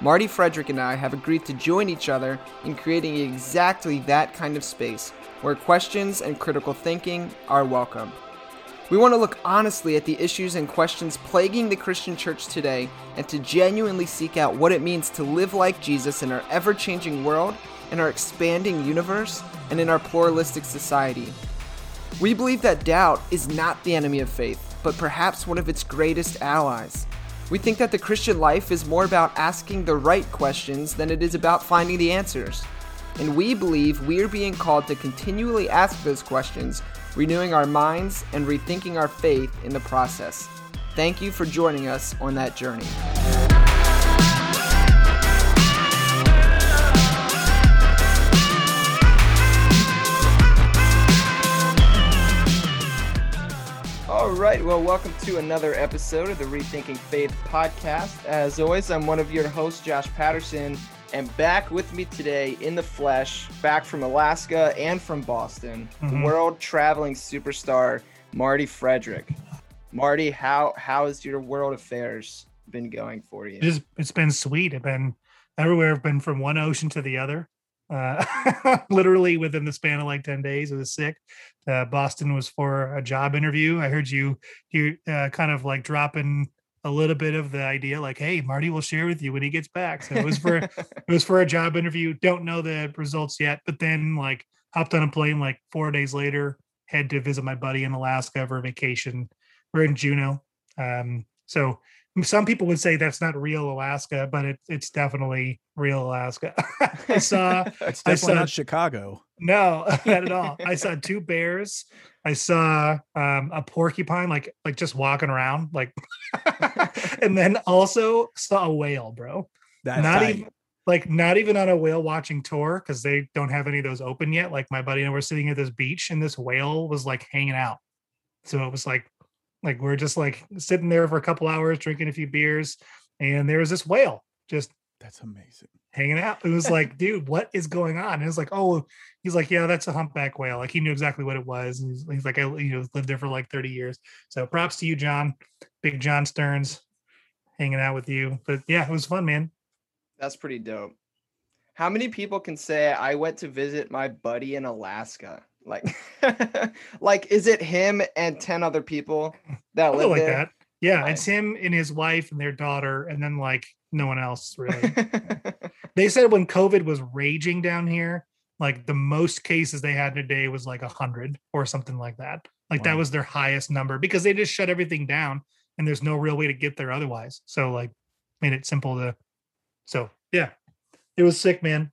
Marty Frederick, and I have agreed to join each other in creating exactly that kind of space where questions and critical thinking are welcome. We want to look honestly at the issues and questions plaguing the Christian church today and to genuinely seek out what it means to live like Jesus in our ever changing world, in our expanding universe, and in our pluralistic society. We believe that doubt is not the enemy of faith but perhaps one of its greatest allies. We think that the Christian life is more about asking the right questions than it is about finding the answers. And we believe we are being called to continually ask those questions, renewing our minds and rethinking our faith in the process. Thank you for joining us on that journey. All right, well, welcome to another episode of the Rethinking Faith podcast. As always, I'm one of your hosts, Josh Patterson, and back with me today in the flesh, back from Alaska and from Boston, mm-hmm. world traveling superstar Marty Frederick. Marty, how how has your world affairs been going for you? It's, it's been sweet. I've been everywhere. I've been from one ocean to the other uh, literally within the span of like 10 days. I was sick. Uh, Boston was for a job interview. I heard you, you uh, kind of like dropping a little bit of the idea like, Hey, Marty will share with you when he gets back. So it was for, it was for a job interview. Don't know the results yet, but then like hopped on a plane like four days later, had to visit my buddy in Alaska for a vacation. We're in Juneau. Um, so some people would say that's not real Alaska, but it, it's definitely real Alaska. I saw it's definitely I saw, not Chicago. No, not at all. I saw two bears. I saw um, a porcupine, like like just walking around, like, and then also saw a whale, bro. That's not tight. even like not even on a whale watching tour because they don't have any of those open yet. Like my buddy and I were sitting at this beach, and this whale was like hanging out. So it was like like we're just like sitting there for a couple hours, drinking a few beers, and there was this whale just that's amazing hanging out. It was like, dude, what is going on? And it was like, oh, he's like, yeah, that's a humpback whale. Like he knew exactly what it was. And he's, he's like, I you know lived there for like 30 years. So props to you, John, big John Stearns, hanging out with you. But yeah, it was fun, man. That's pretty dope. How many people can say I went to visit my buddy in Alaska? Like, like is it him and ten other people that live like there? that? Yeah, it's him and his wife and their daughter, and then like no one else really. they said when COVID was raging down here, like the most cases they had in a day was like a hundred or something like that. Like wow. that was their highest number because they just shut everything down and there's no real way to get there otherwise. So like made it simple to so yeah. It was sick, man.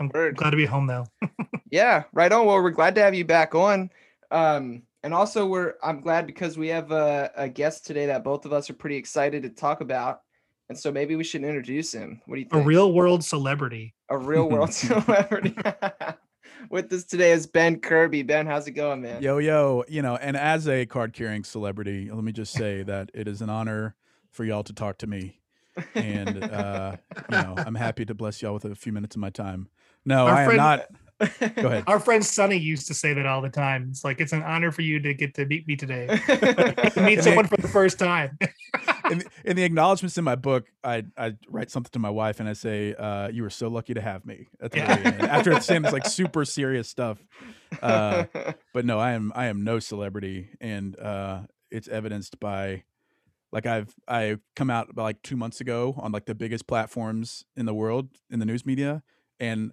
I'm Word. glad to be home now. yeah, right on. Well, we're glad to have you back on. Um, and also we're I'm glad because we have a, a guest today that both of us are pretty excited to talk about. And so maybe we should introduce him. What do you think? A real world celebrity. A real world celebrity. With us today is Ben Kirby. Ben, how's it going, man? Yo, yo, you know, and as a card carrying celebrity, let me just say that it is an honor for y'all to talk to me. And uh, you know, I'm happy to bless y'all with a few minutes of my time. No, Our I friend, am not. Go ahead. Our friend Sonny used to say that all the time. It's like it's an honor for you to get to meet me today. meet someone for the first time. in, the, in, the, acknowledgments in my book, I I write something to my wife and I say, uh, "You were so lucky to have me." At the yeah. After saying this like super serious stuff, uh, but no, I am I am no celebrity, and uh, it's evidenced by like I've I come out about like two months ago on like the biggest platforms in the world in the news media, and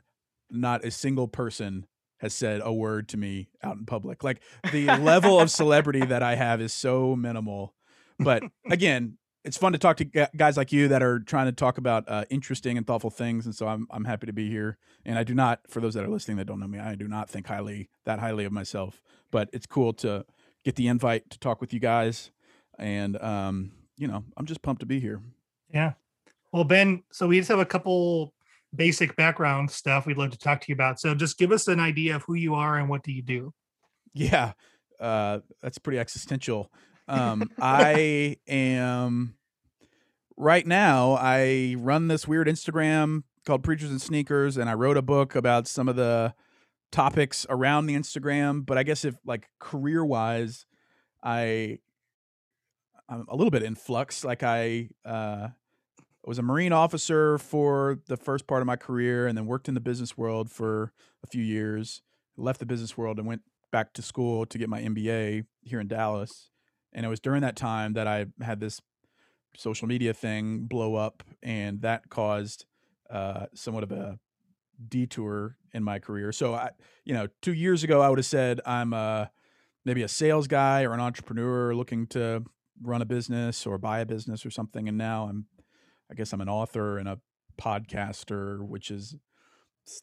not a single person has said a word to me out in public. Like the level of celebrity that I have is so minimal. But again, it's fun to talk to guys like you that are trying to talk about uh, interesting and thoughtful things, and so I'm I'm happy to be here. And I do not, for those that are listening that don't know me, I do not think highly that highly of myself. But it's cool to get the invite to talk with you guys, and um, you know, I'm just pumped to be here. Yeah. Well, Ben, so we just have a couple basic background stuff we'd love to talk to you about. So just give us an idea of who you are and what do you do. Yeah, uh, that's pretty existential. Um, I am right now. I run this weird Instagram called Preachers and Sneakers, and I wrote a book about some of the topics around the Instagram. But I guess if like career wise, I I'm a little bit in flux. Like I uh, was a Marine officer for the first part of my career, and then worked in the business world for a few years. Left the business world and went back to school to get my MBA here in Dallas. And it was during that time that I had this social media thing blow up, and that caused uh, somewhat of a detour in my career. So I, you know, two years ago, I would have said I'm a, maybe a sales guy or an entrepreneur looking to run a business or buy a business or something. And now I'm, I guess I'm an author and a podcaster, which is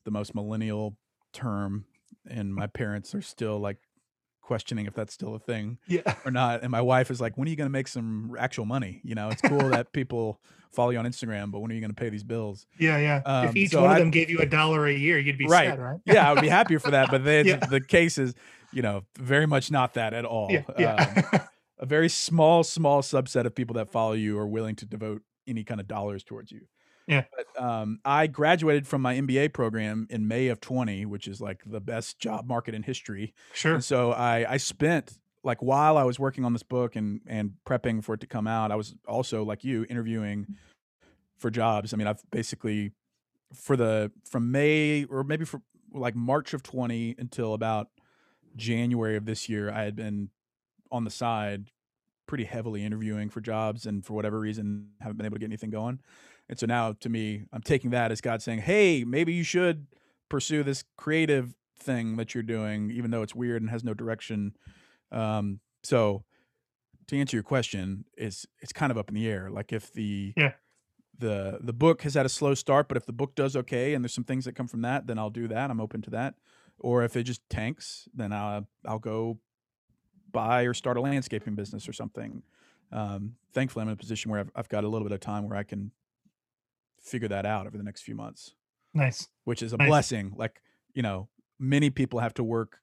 the most millennial term. And my parents are still like questioning if that's still a thing Yeah. or not. And my wife is like, when are you going to make some actual money? You know, it's cool that people follow you on Instagram, but when are you going to pay these bills? Yeah, yeah. Um, if each so one of I- them gave you a dollar a year, you'd be Right. sad, right? Yeah, I would be happier for that. But then Yeah. the case is, you know, very much not that at all. Yeah. yeah. Um, a very small, small subset of people that follow you are willing to devote any kind of dollars towards you. Yeah. But um, I graduated from my MBA program in May of 20, which is like the best job market in history. sure. And so I I spent like while I was working on this book and and prepping for it to come out, I was also like you interviewing for jobs. I mean, I've basically for the from May or maybe for like March of 20 until about January of this year, I had been on the side pretty heavily interviewing for jobs and for whatever reason haven't been able to get anything going. And so now to me, I'm taking that as God saying, "Hey, maybe you should pursue this creative thing that you're doing even though it's weird and has no direction." Um so to answer your question, is it's kind of up in the air. Like if the Yeah. the the book has had a slow start, but if the book does okay and there's some things that come from that, then I'll do that. I'm open to that. Or if it just tanks, then I'll I'll go buy or start a landscaping business or something. Um, thankfully, I'm in a position where I've, I've got a little bit of time where I can figure that out over the next few months, nice. which is a Nice. blessing. Like you know, many people have to work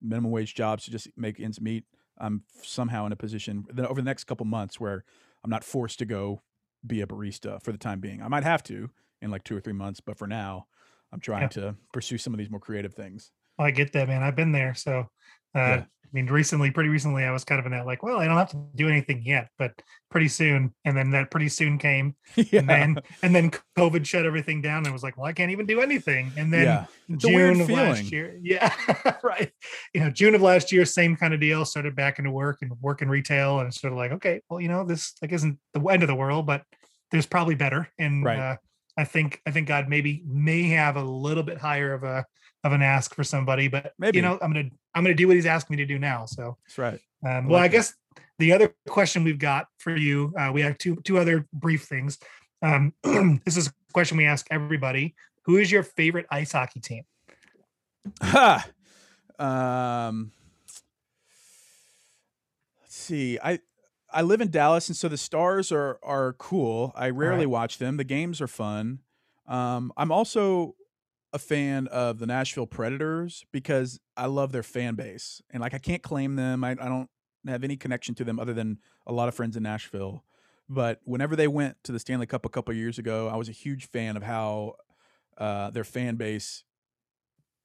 minimum wage jobs to just make ends meet. I'm somehow in a position then over the next couple months where I'm not forced to go be a barista for the time being. I might have to in like two or three months, but for now, I'm trying Yeah. to pursue some of these more creative things. I get that, man. I've been there. So, uh, Yeah. I mean, recently, pretty recently, I was kind of in that like, well, I don't have to do anything yet, but pretty soon. And then that pretty soon came, yeah. and then and then COVID shut everything down. And I was like, well, I can't even do anything. And then yeah. June of last year, yeah, right. You know, June of last year, same kind of deal. Started back into work and work in retail, and sort of like, okay, well, you know, this like isn't the end of the world, but there's probably better. And Right. uh, I think I think God maybe may have a little bit higher of a of an ask for somebody, but Maybe. you know, I'm gonna I'm gonna do what He's asked me to do now. So, That's right. um, well, I like guess the other question we've got for you, uh, we have two two other brief things. Um, this is a question we ask everybody: Who is your favorite ice hockey team? Ha. Um, let's see. I I live in Dallas, and so the Stars are are cool. I rarely Right. watch them. The games are fun. Um, I'm also a fan of the Nashville Predators because I love their fan base, and like I can't claim them. I, I don't have any connection to them other than a lot of friends in Nashville. But whenever they went to the Stanley Cup a couple years ago, I was a huge fan of how uh, their fan base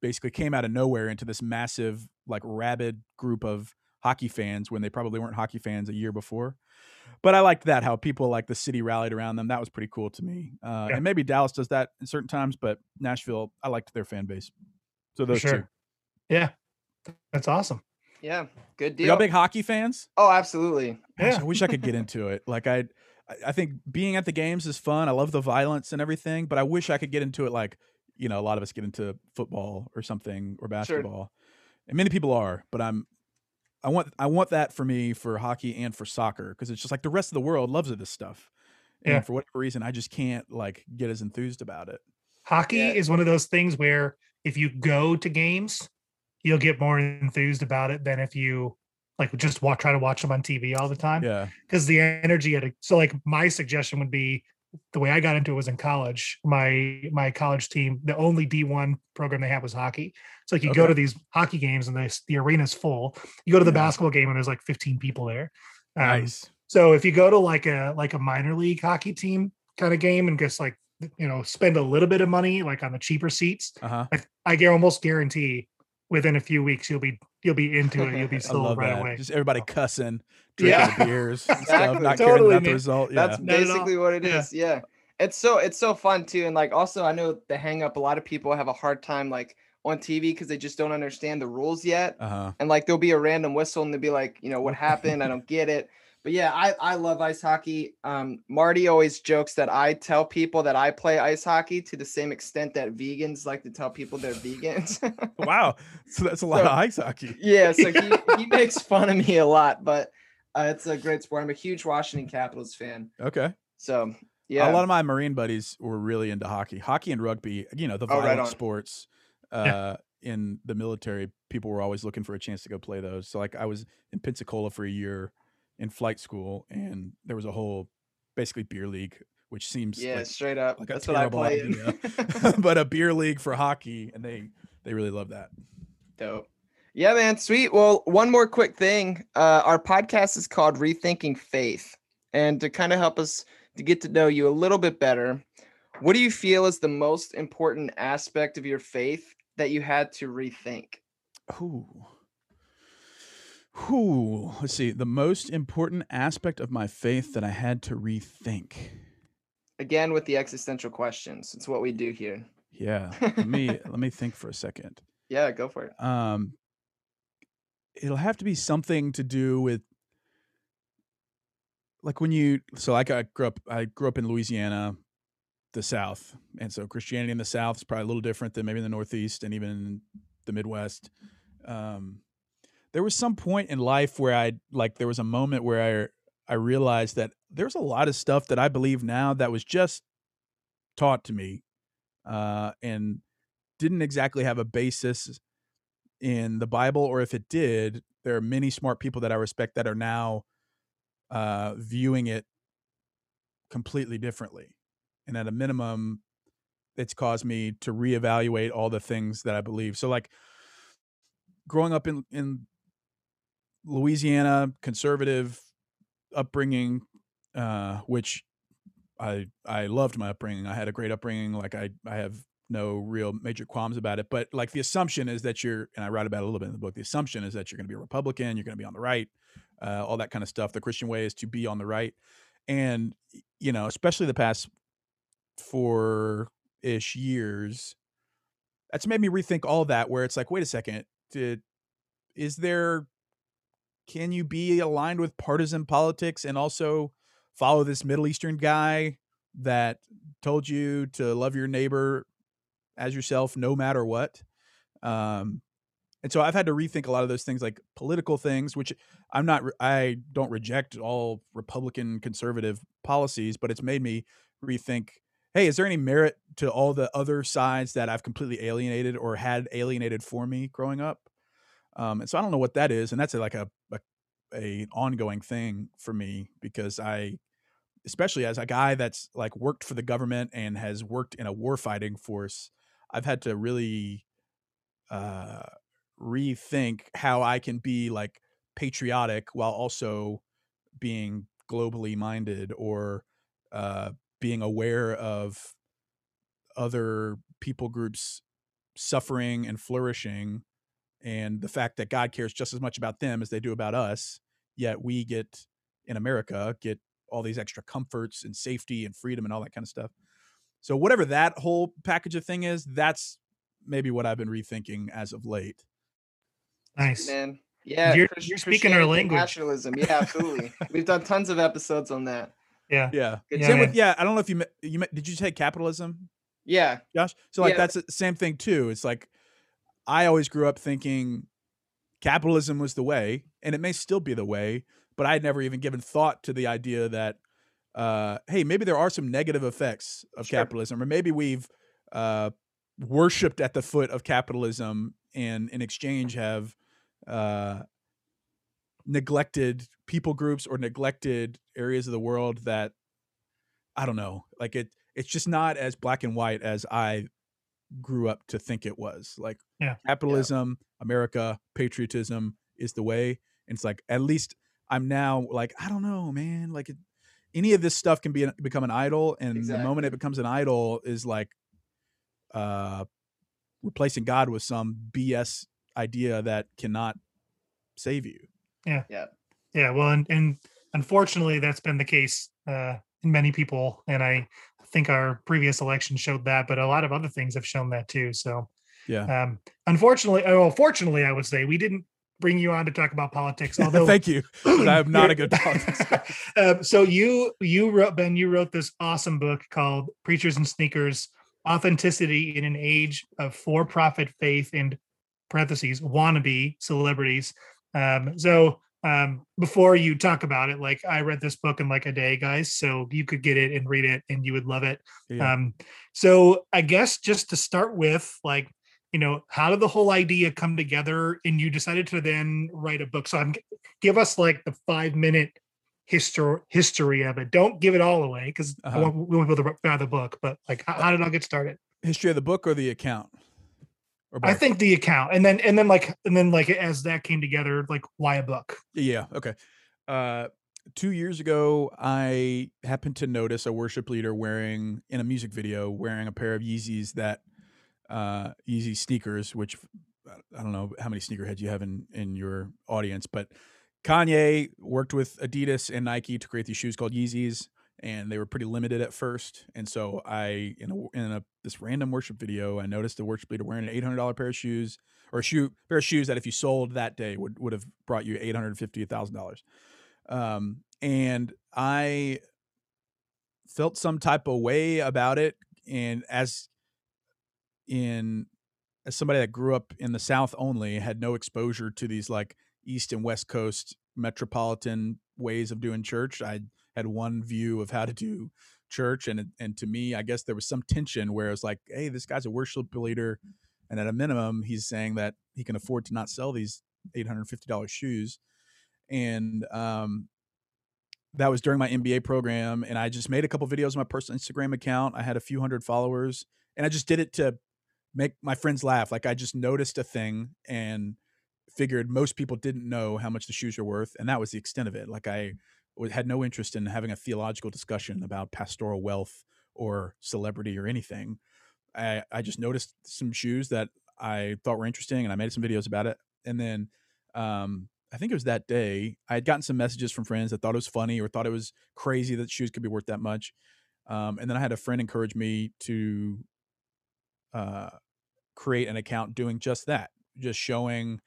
basically came out of nowhere into this massive, like rabid group of hockey fans when they probably weren't hockey fans a year before. But I liked that how people like the city rallied around them. That was pretty cool to me. Uh, Yeah. And maybe Dallas does that in certain times, but Nashville, I liked their fan base. So those two. Yeah, that's awesome. Yeah, good deal. y'all big hockey fans? oh, absolutely. Gosh, Yeah. I wish I could get into it. Like I, I think being at the games is fun. I love the violence and everything, but I wish I could get into it. Like you know, a lot of us get into football or something or basketball, and many people are. But I'm, I want, I want that for me for hockey and for soccer because it's just like the rest of the world loves this stuff. And for whatever reason, I just can't like get as enthused about it. Hockey Yeah. is one of those things where if you go to games, you'll get more enthused about it than if you like just watch try to watch them on TV all the time. Yeah, Because the energy at a so like my suggestion would be the way I got into it was in college. My my college team, the only D1 program they had was hockey. So like you go to these hockey games and the the arena's full. You go to the Yeah. basketball game and there's like 15 people there. Um, nice. So if you go to like a like a minor league hockey team kind of game and just like you know spend a little bit of money like on the cheaper seats, Uh huh. I, I almost guarantee within a few weeks you'll be you'll be into it. You'll be sold right that. away. Just everybody cussing, drinking Yeah. beers, and stuff, Exactly. not caring Totally, about the result. Yeah. That's Not at all. basically what it is. Yeah. Yeah. It's so it's so fun too. And like also I know the hang up a lot of people have a hard time like on TV because they just don't understand the rules yet. Uh huh. And like there'll be a random whistle and they'll be like, you know, what happened? I don't get it. But yeah, I, I love ice hockey. Um, Marty always jokes that I tell people that I play ice hockey to the same extent that vegans like to tell people they're vegans. Wow. So that's a lot So- of ice hockey. yeah, so he, he makes fun of me a lot, but uh, it's a great sport. I'm a huge Washington Capitals fan. Okay. So yeah. A lot of my Marine buddies were really into hockey. Hockey and rugby, you know, the Oh, right violent sports uh, in the military, people were always looking for a chance to go play those. So, like, I was in Pensacola for a year in flight school, and there was a whole basically beer league, which seems yeah, like, straight up. like That's what I terrible play in. but a beer league for hockey, and they they really love that. Dope. Yeah, man. Sweet. Well, one more quick thing. Uh, our podcast is called Rethinking Faith. And to kind of help us to get to know you a little bit better, what do you feel is the most important aspect of your faith that you had to rethink? Ooh. Ooh. Let's see. The most important aspect of my faith that I had to rethink. Again, with the existential questions. It's what we do here. Yeah. Let me let me think for a second. Yeah, go for it. Um it'll have to be something to do with like when you so like I grew up I grew up in Louisiana, the South. And so Christianity in the South is probably a little different than maybe in the Northeast and even in the Midwest. Um there was some point in life where I like there was a moment where I I realized that there's a lot of stuff that I believe now that was just taught to me uh and didn't exactly have a basis in the Bible, or if it did, there are many smart people that I respect that are now uh, viewing it completely differently. And at a minimum, it's caused me to reevaluate all the things that I believe. So, like growing up in in Louisiana, conservative upbringing, uh, which I I loved my upbringing. I had a great upbringing. Like I I have no real major qualms about it. But like the assumption is that you're, and I write about it a little bit in the book. The assumption is that you're going to be a Republican, you're going to be on the right, uh, all that kind of stuff. The Christian way is to be on the right, and you know, especially the past four ish years, that's made me rethink all that. Where it's like, wait a second, did is there? Can you be aligned with partisan politics and also follow this Middle Eastern guy that told you to love your neighbor as yourself no matter what? Um and so i've had to rethink a lot of those things like political things which i'm not, I don't reject all republican conservative policies but it's made me rethink hey is there any merit to all the other sides that i've completely alienated or had alienated for me growing up um and so i don't know what that is and that's like a a, a ongoing thing for me because i especially as a guy that's like worked for the government and has worked in a warfighting force, I've had to really uh, rethink how I can be like patriotic while also being globally minded or uh, being aware of other people groups suffering and flourishing and the fact that God cares just as much about them as they do about us yet we get in America get all these extra comforts and safety and freedom and all that kind of stuff. So whatever that whole package of thing is, that's maybe what I've been rethinking as of late. Nice. Man. Yeah. You're- Chris- you're speaking our language. Nationalism. Yeah, absolutely. We've done tons of episodes on that. Yeah. Yeah. Good Yeah, Same with yeah. I don't know if you you did you take capitalism, Yeah. Josh? So like Yeah. that's the same thing too. It's like I always grew up thinking capitalism was the way, and it may still be the way, but I had never even given thought to the idea that uh, hey, maybe there are some negative effects of Sure. capitalism, or maybe we've uh, worshipped at the foot of capitalism and in exchange have uh, neglected people groups or neglected areas of the world that I don't know, like it it's just not as black and white as I grew up to think it was. Like yeah. capitalism, yeah. America, patriotism is the way. And it's like at least I'm now like I don't know, man. Like it, any of this stuff can be become an idol, and exactly. the moment it becomes an idol is like uh replacing God with some BS idea that cannot save you. Yeah. Yeah. Yeah. Well, and, and unfortunately, that's been the case uh, in many people. And I think our previous election showed that, but a lot of other things have shown that too. So, yeah. Um, unfortunately, oh, well, fortunately, I would say we didn't bring you on to talk about politics. Although, thank you, I am not a good politics. um, so you you wrote Ben, you wrote this awesome book called "Preachers and Sneakers: Authenticity in an Age of For-Profit Faith and parentheses wannabe celebrities." Um, so um, before you talk about it, like I read this book in like a day, guys, so you could get it and read it and you would love it. Yeah. Um, so I guess just to start with, like, you know, how did the whole idea come together and you decided to then write a book? So I'm give us like the five minute history history of it. Don't give it all away because uh-huh. we won't be able to buy the book, but like how, how did it all get started? History of the book or the account? I think the account, and then and then like and then like as that came together, like why a book? Yeah. Okay. Uh, two years ago, I happened to notice a worship leader wearing in a music video wearing a pair of Yeezys that uh, Yeezy sneakers, which I don't know how many sneakerheads you have in in your audience, but Kanye worked with Adidas and Nike to create these shoes called Yeezys and they were pretty limited at first. And so I, in a, in a this random worship video, I noticed a worship leader wearing an eight hundred dollar pair of shoes or a shoe pair of shoes that if you sold that day would would have brought you eight hundred fifty thousand dollars. Um, and I felt some type of way about it, and as in as somebody that grew up in the South only, had no exposure to these like East and West Coast metropolitan ways of doing church. I had one view of how to do church and and to me i guess there was some tension where it's like hey this guy's a worship leader and at a minimum he's saying that he can afford to not sell these $850 shoes and um, that was during my mba program and i just made a couple videos on my personal instagram account. I had a few hundred followers and i just did it to make my friends laugh. Like i just noticed a thing and figured most people didn't know how much the shoes are worth and that was the extent of it. Like i had no interest in having a theological discussion about pastoral wealth or celebrity or anything. I, I just noticed some shoes that I thought were interesting and I made some videos about it. And then um, I think it was that day I had gotten some messages from friends that thought it was funny or thought it was crazy that shoes could be worth that much. Um, and then I had a friend encourage me to uh, create an account doing just that, just showing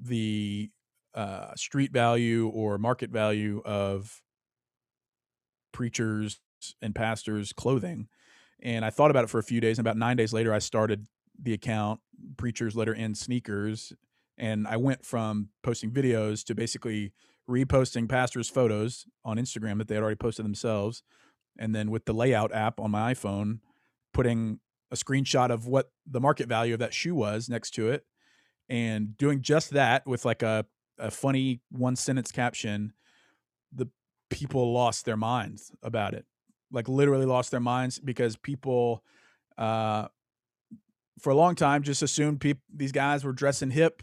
the uh, street value or market value of preachers and pastors' clothing. And I thought about it for a few days. And about nine days later, I started the account, Preachers Letter in Sneakers. And I went from posting videos to basically reposting pastors' photos on Instagram that they had already posted themselves. And then with the layout app on my iPhone, putting a screenshot of what the market value of that shoe was next to it and doing just that with like a a funny one sentence caption, the people lost their minds about it. Like literally lost their minds because people uh for a long time just assumed these guys were dressing hip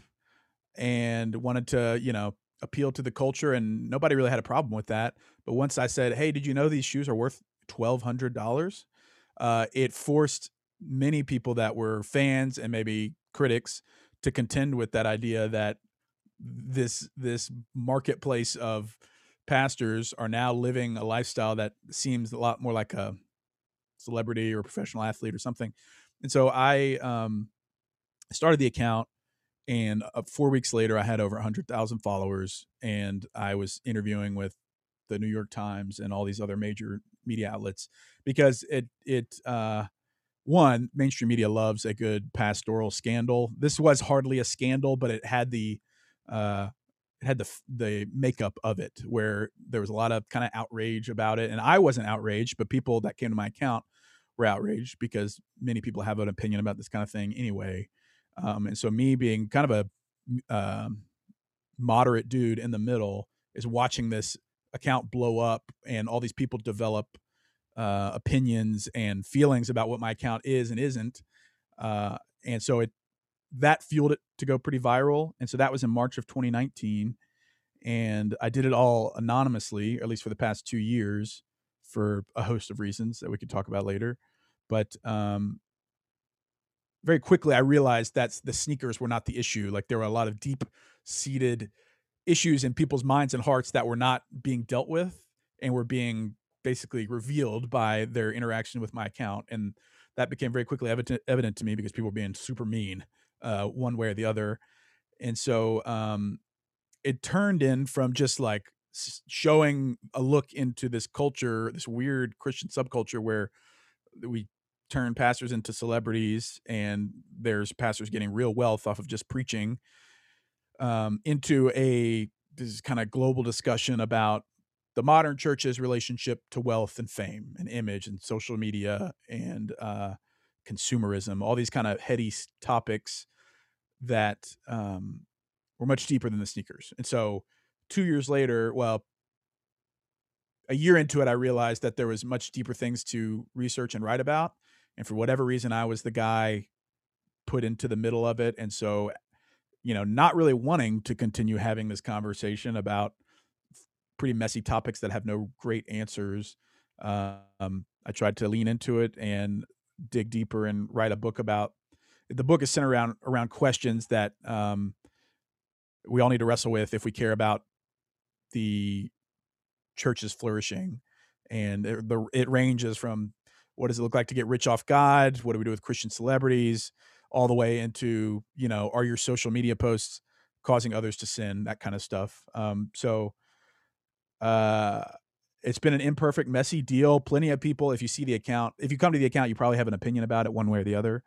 and wanted to, you know, appeal to the culture and nobody really had a problem with that. But once I said, "Hey, did you know these shoes are worth $1200?" Uh it forced many people that were fans and maybe critics to contend with that idea that this this marketplace of pastors are now living a lifestyle that seems a lot more like a celebrity or professional athlete or something. And so I um, started the account, and uh, four weeks later, I had over 100,000 followers, and I was interviewing with the New York Times and all these other major media outlets because it it uh, one mainstream media loves a good pastoral scandal. This was hardly a scandal, but it had the uh, it had the the makeup of it where there was a lot of kind of outrage about it, and I wasn't outraged, but people that came to my account were outraged because many people have an opinion about this kind of thing anyway. Um, and so me being kind of a uh, moderate dude in the middle is watching this account blow up and all these people develop uh, opinions and feelings about what my account is and isn't. Uh, and so it that fueled it to go pretty viral. And so that was in March of 2019. And I did it all anonymously, at least for the past two years, for a host of reasons that we could talk about later. But um, very quickly, I realized that the sneakers were not the issue. Like there were a lot of deep seated issues in people's minds and hearts that were not being dealt with and were being basically revealed by their interaction with my account. And that became very quickly evident, evident to me because people were being super mean uh, one way or the other. And so um, it turned in from just like showing a look into this culture, this weird Christian subculture where we turn pastors into celebrities and there's pastors getting real wealth off of just preaching um, into a this kind of global discussion about the modern church's relationship to wealth and fame and image and social media and uh, consumerism, all these kind of heady topics that um, were much deeper than the sneakers. And so, two years later, well, a year into it, I realized that there was much deeper things to research and write about. And for whatever reason, I was the guy put into the middle of it. And so, you know, not really wanting to continue having this conversation about pretty messy topics that have no great answers. Um, I tried to lean into it and dig deeper and write a book about. The book is centered around around questions that um, we all need to wrestle with if we care about the church's flourishing, and it, the, it ranges from what does it look like to get rich off God? What do we do with Christian celebrities? All the way into you know, are your social media posts causing others to sin? That kind of stuff. Um, so uh, it's been an imperfect, messy deal. Plenty of people, if you see the account, if you come to the account, you probably have an opinion about it one way or the other.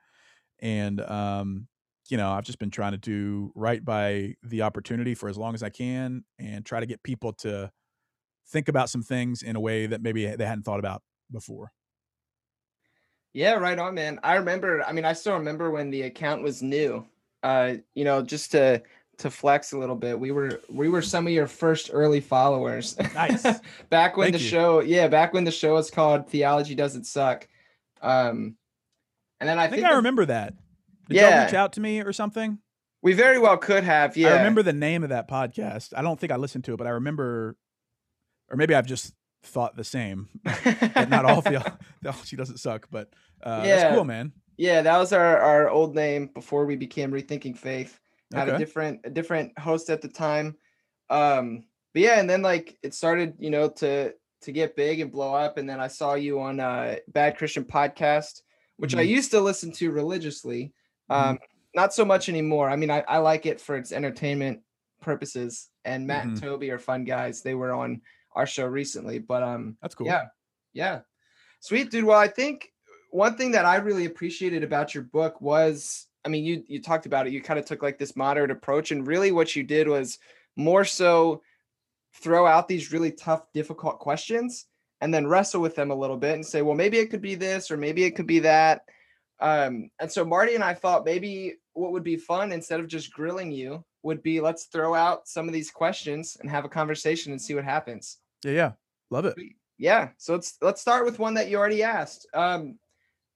And, um, you know, I've just been trying to do right by the opportunity for as long as I can and try to get people to think about some things in a way that maybe they hadn't thought about before. Yeah, right on, man. I remember, I mean, I still remember when the account was new. Uh, you know, just to to flex a little bit. We were we were some of your first early followers. Nice. back when Thank the you. show, yeah, back when the show was called Theology Doesn't Suck. Um and then I, I think, think I remember that. Did yeah. y'all reach out to me or something? We very well could have. Yeah. I remember the name of that podcast. I don't think I listened to it, but I remember or maybe I've just thought the same. not all theology doesn't suck, but uh yeah. that's cool, man. Yeah, that was our, our old name before we became Rethinking Faith had okay. a different a different host at the time um but yeah and then like it started you know to to get big and blow up and then i saw you on uh bad christian podcast which mm-hmm. i used to listen to religiously um mm-hmm. not so much anymore i mean I, I like it for its entertainment purposes and matt mm-hmm. and toby are fun guys they were on our show recently but um that's cool yeah yeah sweet dude well i think one thing that i really appreciated about your book was I mean, you you talked about it. You kind of took like this moderate approach, and really what you did was more so throw out these really tough, difficult questions, and then wrestle with them a little bit and say, well, maybe it could be this, or maybe it could be that. Um, and so Marty and I thought maybe what would be fun instead of just grilling you would be let's throw out some of these questions and have a conversation and see what happens. Yeah, yeah, love it. Yeah, so let's let's start with one that you already asked. Um,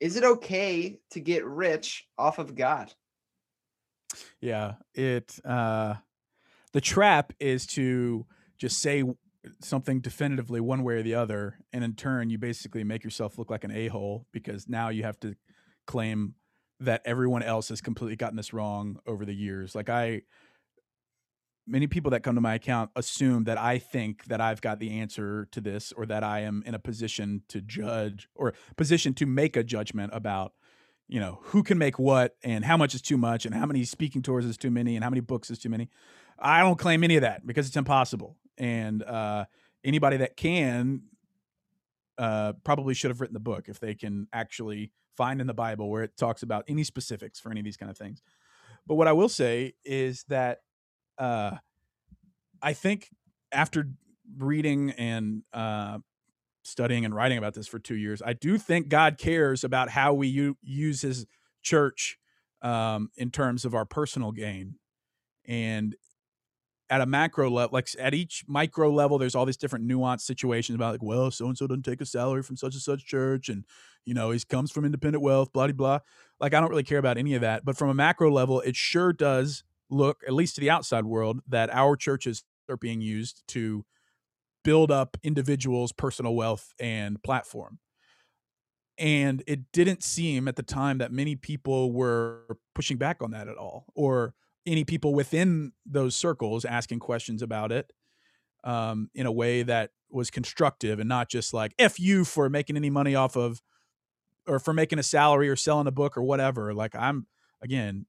is it okay to get rich off of God? Yeah, it uh the trap is to just say something definitively one way or the other and in turn you basically make yourself look like an a-hole because now you have to claim that everyone else has completely gotten this wrong over the years. Like I many people that come to my account assume that I think that I've got the answer to this or that I am in a position to judge or position to make a judgment about you know who can make what and how much is too much and how many speaking tours is too many and how many books is too many. I don't claim any of that because it's impossible. And uh, anybody that can uh, probably should have written the book if they can actually find in the Bible where it talks about any specifics for any of these kind of things. But what I will say is that uh, I think after reading and uh, studying and writing about this for two years, I do think God cares about how we u- use His church um, in terms of our personal gain. And at a macro level, like at each micro level, there's all these different nuanced situations about like, well, so and so doesn't take a salary from such and such church, and you know, he comes from independent wealth, blah blah blah. Like, I don't really care about any of that. But from a macro level, it sure does look, at least to the outside world, that our churches are being used to build up individuals' personal wealth and platform. And it didn't seem at the time that many people were pushing back on that at all, or any people within those circles asking questions about it um, in a way that was constructive and not just like "f you" for making any money off of or for making a salary or selling a book or whatever. Like I'm again,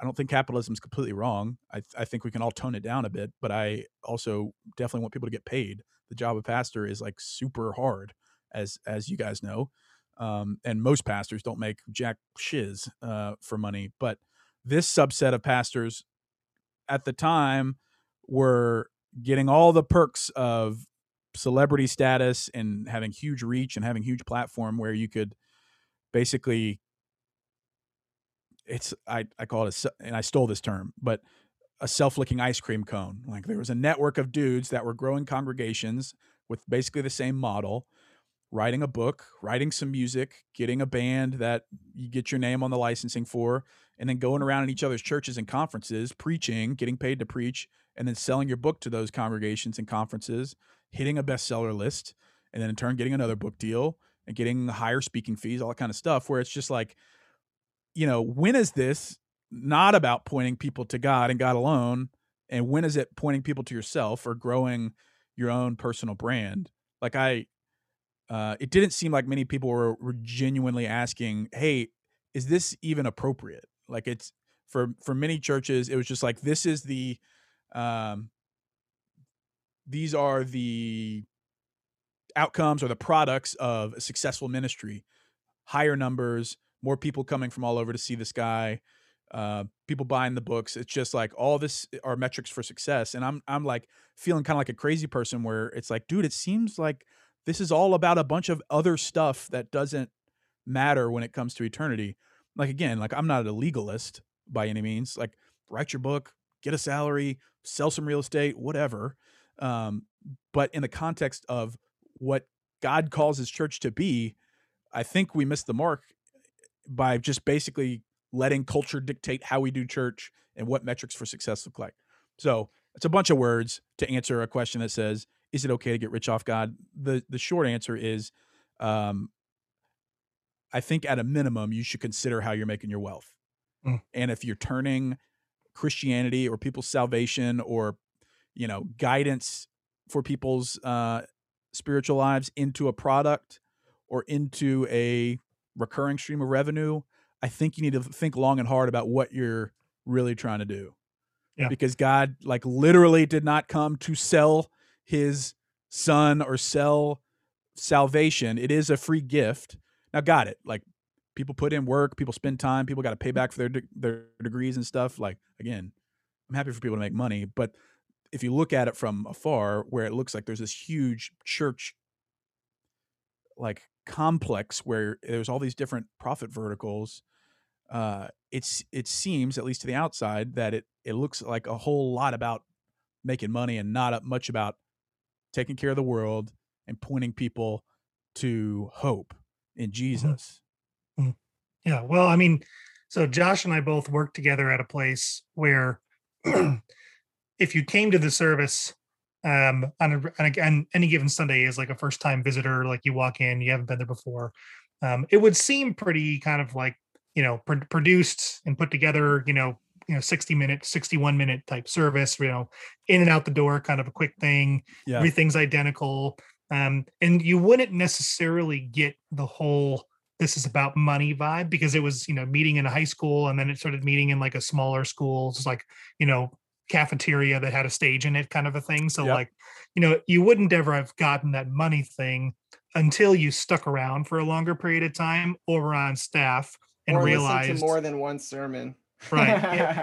I don't think capitalism is completely wrong. I I think we can all tone it down a bit, but I also definitely want people to get paid. The job of pastor is like super hard, as as you guys know, um, and most pastors don't make jack shiz uh, for money. But this subset of pastors at the time were getting all the perks of celebrity status and having huge reach and having huge platform where you could basically it's I, I call it a and I stole this term, but a self-licking ice cream cone. Like there was a network of dudes that were growing congregations with basically the same model, writing a book, writing some music, getting a band that you get your name on the licensing for, and then going around in each other's churches and conferences, preaching, getting paid to preach, and then selling your book to those congregations and conferences, hitting a bestseller list, and then in turn getting another book deal and getting higher speaking fees, all that kind of stuff, where it's just like, you know, when is this not about pointing people to God and God alone? And when is it pointing people to yourself or growing your own personal brand? Like I, uh, it didn't seem like many people were, were genuinely asking, "Hey, is this even appropriate?" Like it's for for many churches, it was just like this is the, um, these are the outcomes or the products of a successful ministry higher numbers more people coming from all over to see this guy uh, people buying the books. It's just like all this are metrics for success and i'm i'm like feeling kind of like a crazy person where it's like dude it seems like this is all about a bunch of other stuff that doesn't matter when it comes to eternity. Like again like i'm not a legalist by any means. Like write your book get a salary sell some real estate whatever um, but in the context of what God calls his church to be, I think we missed the mark by just basically letting culture dictate how we do church and what metrics for success look like. So it's a bunch of words to answer a question that says, "Is it okay to get rich off God?" the The short answer is, um, I think at a minimum you should consider how you're making your wealth, mm. and if you're turning Christianity or people's salvation or you know guidance for people's uh, spiritual lives into a product or into a recurring stream of revenue, I think you need to think long and hard about what you're really trying to do. Yeah. Because God like literally did not come to sell his son or sell salvation. It is a free gift. Now got it. Like people put in work, people spend time, people got to pay back for their de- their degrees and stuff. Like again, I'm happy for people to make money, but if you look at it from afar, where it looks like there's this huge church like complex where there's all these different profit verticals, uh, it's it seems at least to the outside that it it looks like a whole lot about making money and not much about taking care of the world and pointing people to hope in mm-hmm. Jesus. Mm-hmm. Yeah, well, I mean, so Josh and I both worked together at a place where if you came to the service um on, a, on, a, on any given sunday is like a first time visitor like you walk in you haven't been there before. Um it would seem pretty kind of like you know pr- produced and put together you know you know 60 minute 61 minute type service you know in and out the door kind of a quick thing. Yeah. everything's identical. Um and you wouldn't necessarily get the whole this is about money vibe because it was you know meeting in a high school and then it started meeting in like a smaller school. It's like you know cafeteria that had a stage in it kind of a thing. So yep. like you know you wouldn't ever have gotten that money thing until you stuck around for a longer period of time or were on staff and or realized more than one sermon. Right.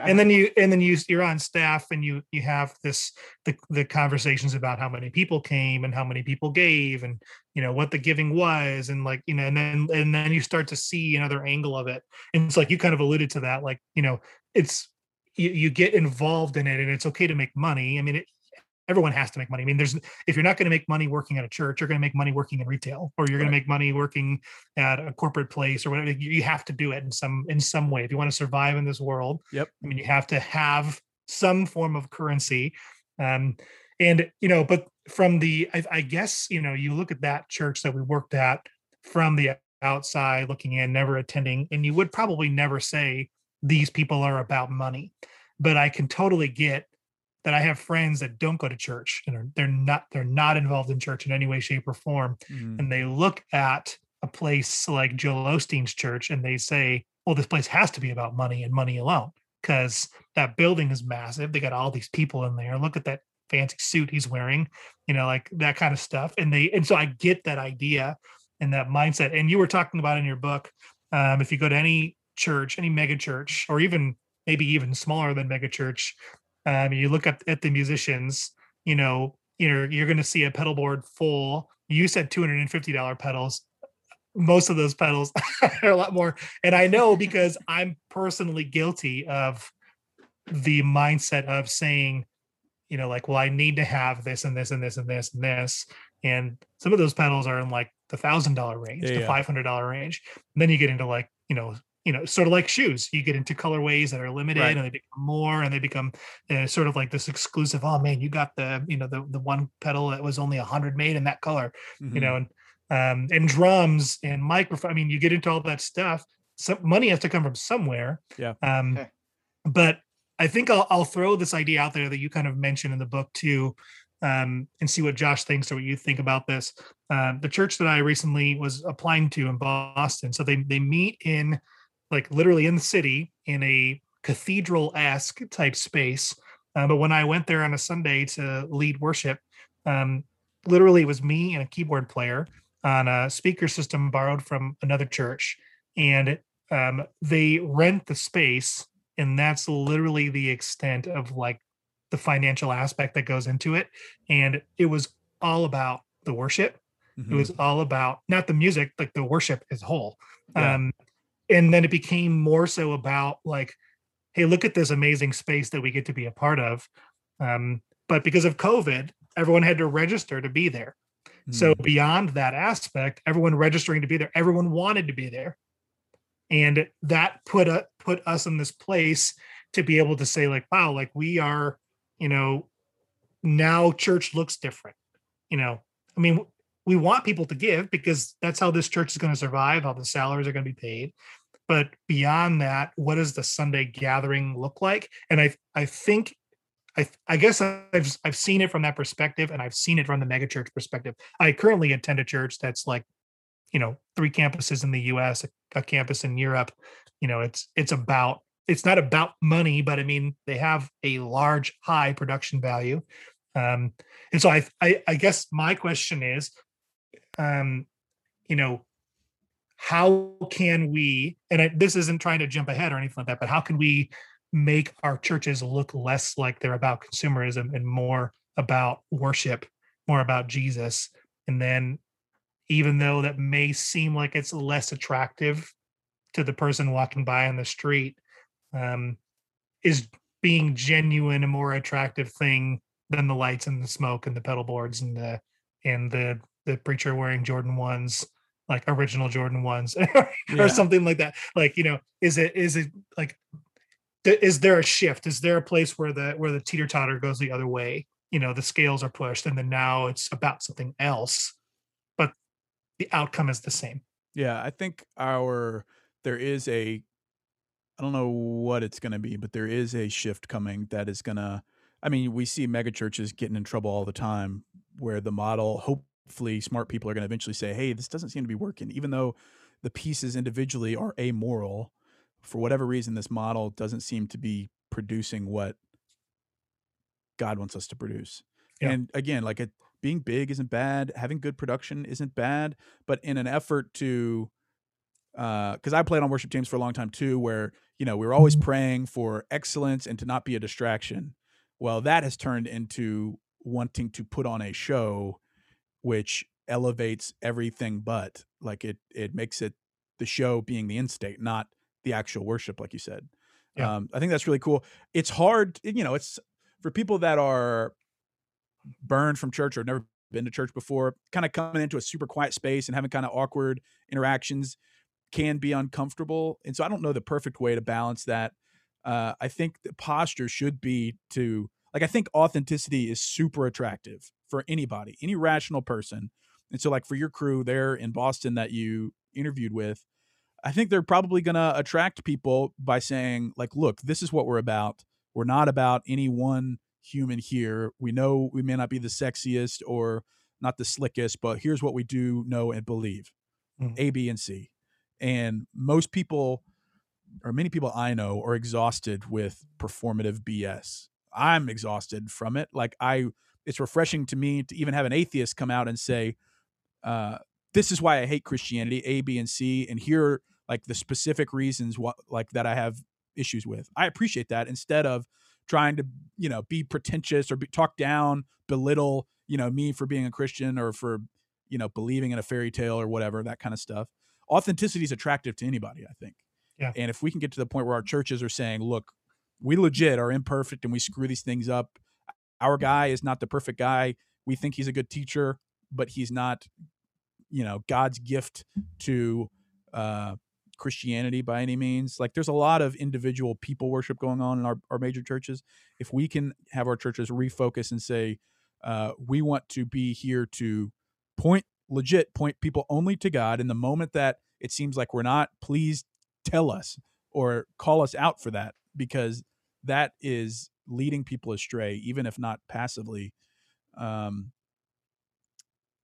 And then you and then you you're on staff and you you have this the, the conversations about how many people came and how many people gave and you know what the giving was and like you know and then and then you start to see another angle of it. And it's like you kind of alluded to that like you know it's you, you get involved in it and it's okay to make money. I mean, it, everyone has to make money. I mean, there's if you're not going to make money working at a church, you're going to make money working in retail, or you're going to make money working at a corporate place or whatever. You have to do it in some in some way if you want to survive in this world. Yep. I mean, you have to have some form of currency. Um, and you know, but from the I, I guess you know, you look at that church that we worked at from the outside looking in, never attending, and you would probably never say these people are about money. But I can totally get that I have friends that don't go to church and are, they're not they're not involved in church in any way, shape, or form, mm-hmm. and they look at a place like Joel Osteen's church and they say, "Well, this place has to be about money and money alone." Because that building is massive. They got all these people in there. Look at that fancy suit he's wearing, you know, like that kind of stuff. And they and so I get that idea and that mindset. And you were talking about in your book, um, if you go to any church, any mega church, or even maybe even smaller than mega church, um, you look at, at the musicians, you know, you're you're going to see a pedal board full. You said two hundred and fifty dollar pedals. Most of those pedals are a lot more, and I know because I'm personally guilty of the mindset of saying, you know, like, well, I need to have this and this and this and this and this, and some of those pedals are in like the thousand dollar range, yeah, the five hundred dollar range. And then you get into like you know you know, sort of like shoes, you get into colorways that are limited right. and they become more and they become uh, sort of like this exclusive. Oh man, you got the, you know, the, the one pedal that was only a hundred made in that color, mm-hmm. you know, and, um, and drums and microphone. I mean, you get into all that stuff. Some money has to come from somewhere. Yeah. Um, okay. but I think I'll, I'll throw this idea out there that you kind of mentioned in the book too, um, and see what Josh thinks or what you think about this. Uh, the church that I recently was applying to in Boston, so they they meet in like literally in the city in a cathedral esque type space. Uh, but when I went there on a Sunday to lead worship, um, literally it was me and a keyboard player on a speaker system borrowed from another church. And um, they rent the space. And that's literally the extent of like the financial aspect that goes into it. And it was all about the worship. Mm-hmm. It was all about not the music, like the worship as a whole. Yeah. Um, and then it became more so about like hey look at this amazing space that we get to be a part of um, but because of covid everyone had to register to be there mm. so hmm. beyond that aspect everyone registering to be there everyone wanted to be there and that put a, put us in this place to be able to say like wow like we are you know now church looks different you know i mean we want people to give because that's how this church is going to survive how the salaries are going to be paid but beyond that what does the sunday gathering look like and i i think I, I guess I've I've seen it from that perspective, and I've seen it from the megachurch perspective. I currently attend a church that's like, you know, three campuses in the U.S., a, a campus in Europe. You know, it's it's about it's not about money, but I mean they have a large, high production value. Um, and so I, I I guess my question is, um, you know, how can we and I, this isn't trying to jump ahead or anything like that but how can we make our churches look less like they're about consumerism and more about worship more about jesus? And then even though that may seem like it's less attractive to the person walking by on the street um, is being genuine a more attractive thing than the lights and the smoke and the pedal boards and the and the the preacher wearing jordan ones like original Jordan ones or yeah. something like that. Like, you know, is it is it like is there a shift? Is there a place where the where the teeter totter goes the other way? You know, the scales are pushed, and then now it's about something else, but the outcome is the same. Yeah, I think our there is a I don't know what it's going to be, but there is a shift coming that is going to I mean, we see mega churches getting in trouble all the time where the model hope hopefully smart people are going to eventually say, hey, this doesn't seem to be working. Even though the pieces individually are amoral, for whatever reason, this model doesn't seem to be producing what God wants us to produce. Yeah. And again, like it, being big isn't bad, having good production isn't bad, but in an effort to, because uh, I played on worship teams for a long time too, where you know we were always mm-hmm. praying for excellence and to not be a distraction. Well, that has turned into wanting to put on a show which elevates everything but like it it makes it the show being the end state not the actual worship like you said Yeah. Um, I think that's really cool. It's hard, you know, it's for people that are burned from church or never been to church before, kind of coming into a super quiet space and having kind of awkward interactions can be uncomfortable. And so I don't know the perfect way to balance that. Uh, I think the posture should be to like I think authenticity is super attractive for anybody, any rational person. And so like for your crew there in Boston that you interviewed with, I think they're probably going to attract people by saying like, look, this is what we're about. We're not about any one human here. We know we may not be the sexiest or not the slickest, but here's what we do know and believe. Mhm. A, B, and C. And most people or many people I know are exhausted with performative BS. I'm exhausted from it. Like I it's refreshing to me to even have an atheist come out and say, uh, this is why I hate Christianity, A, B, and C, and here are like the specific reasons what like that I have issues with. I appreciate that instead of trying to, you know, be pretentious or be, talk down, belittle, you know, me for being a Christian or for, you know, believing in a fairy tale or whatever, that kind of stuff. Authenticity is attractive to anybody, I think. Yeah. And if we can get to the point where our churches are saying, look, we legit are imperfect and we screw these things up. Our guy is not the perfect guy. We think he's a good teacher, but he's not, you know, God's gift to uh, Christianity by any means. Like there's a lot of individual people worship going on in our, our major churches. If we can have our churches refocus and say, uh, we want to be here to point legit point people only to God in the moment that it seems like we're not, please tell us or call us out for that because that is leading people astray, even if not passively. Um,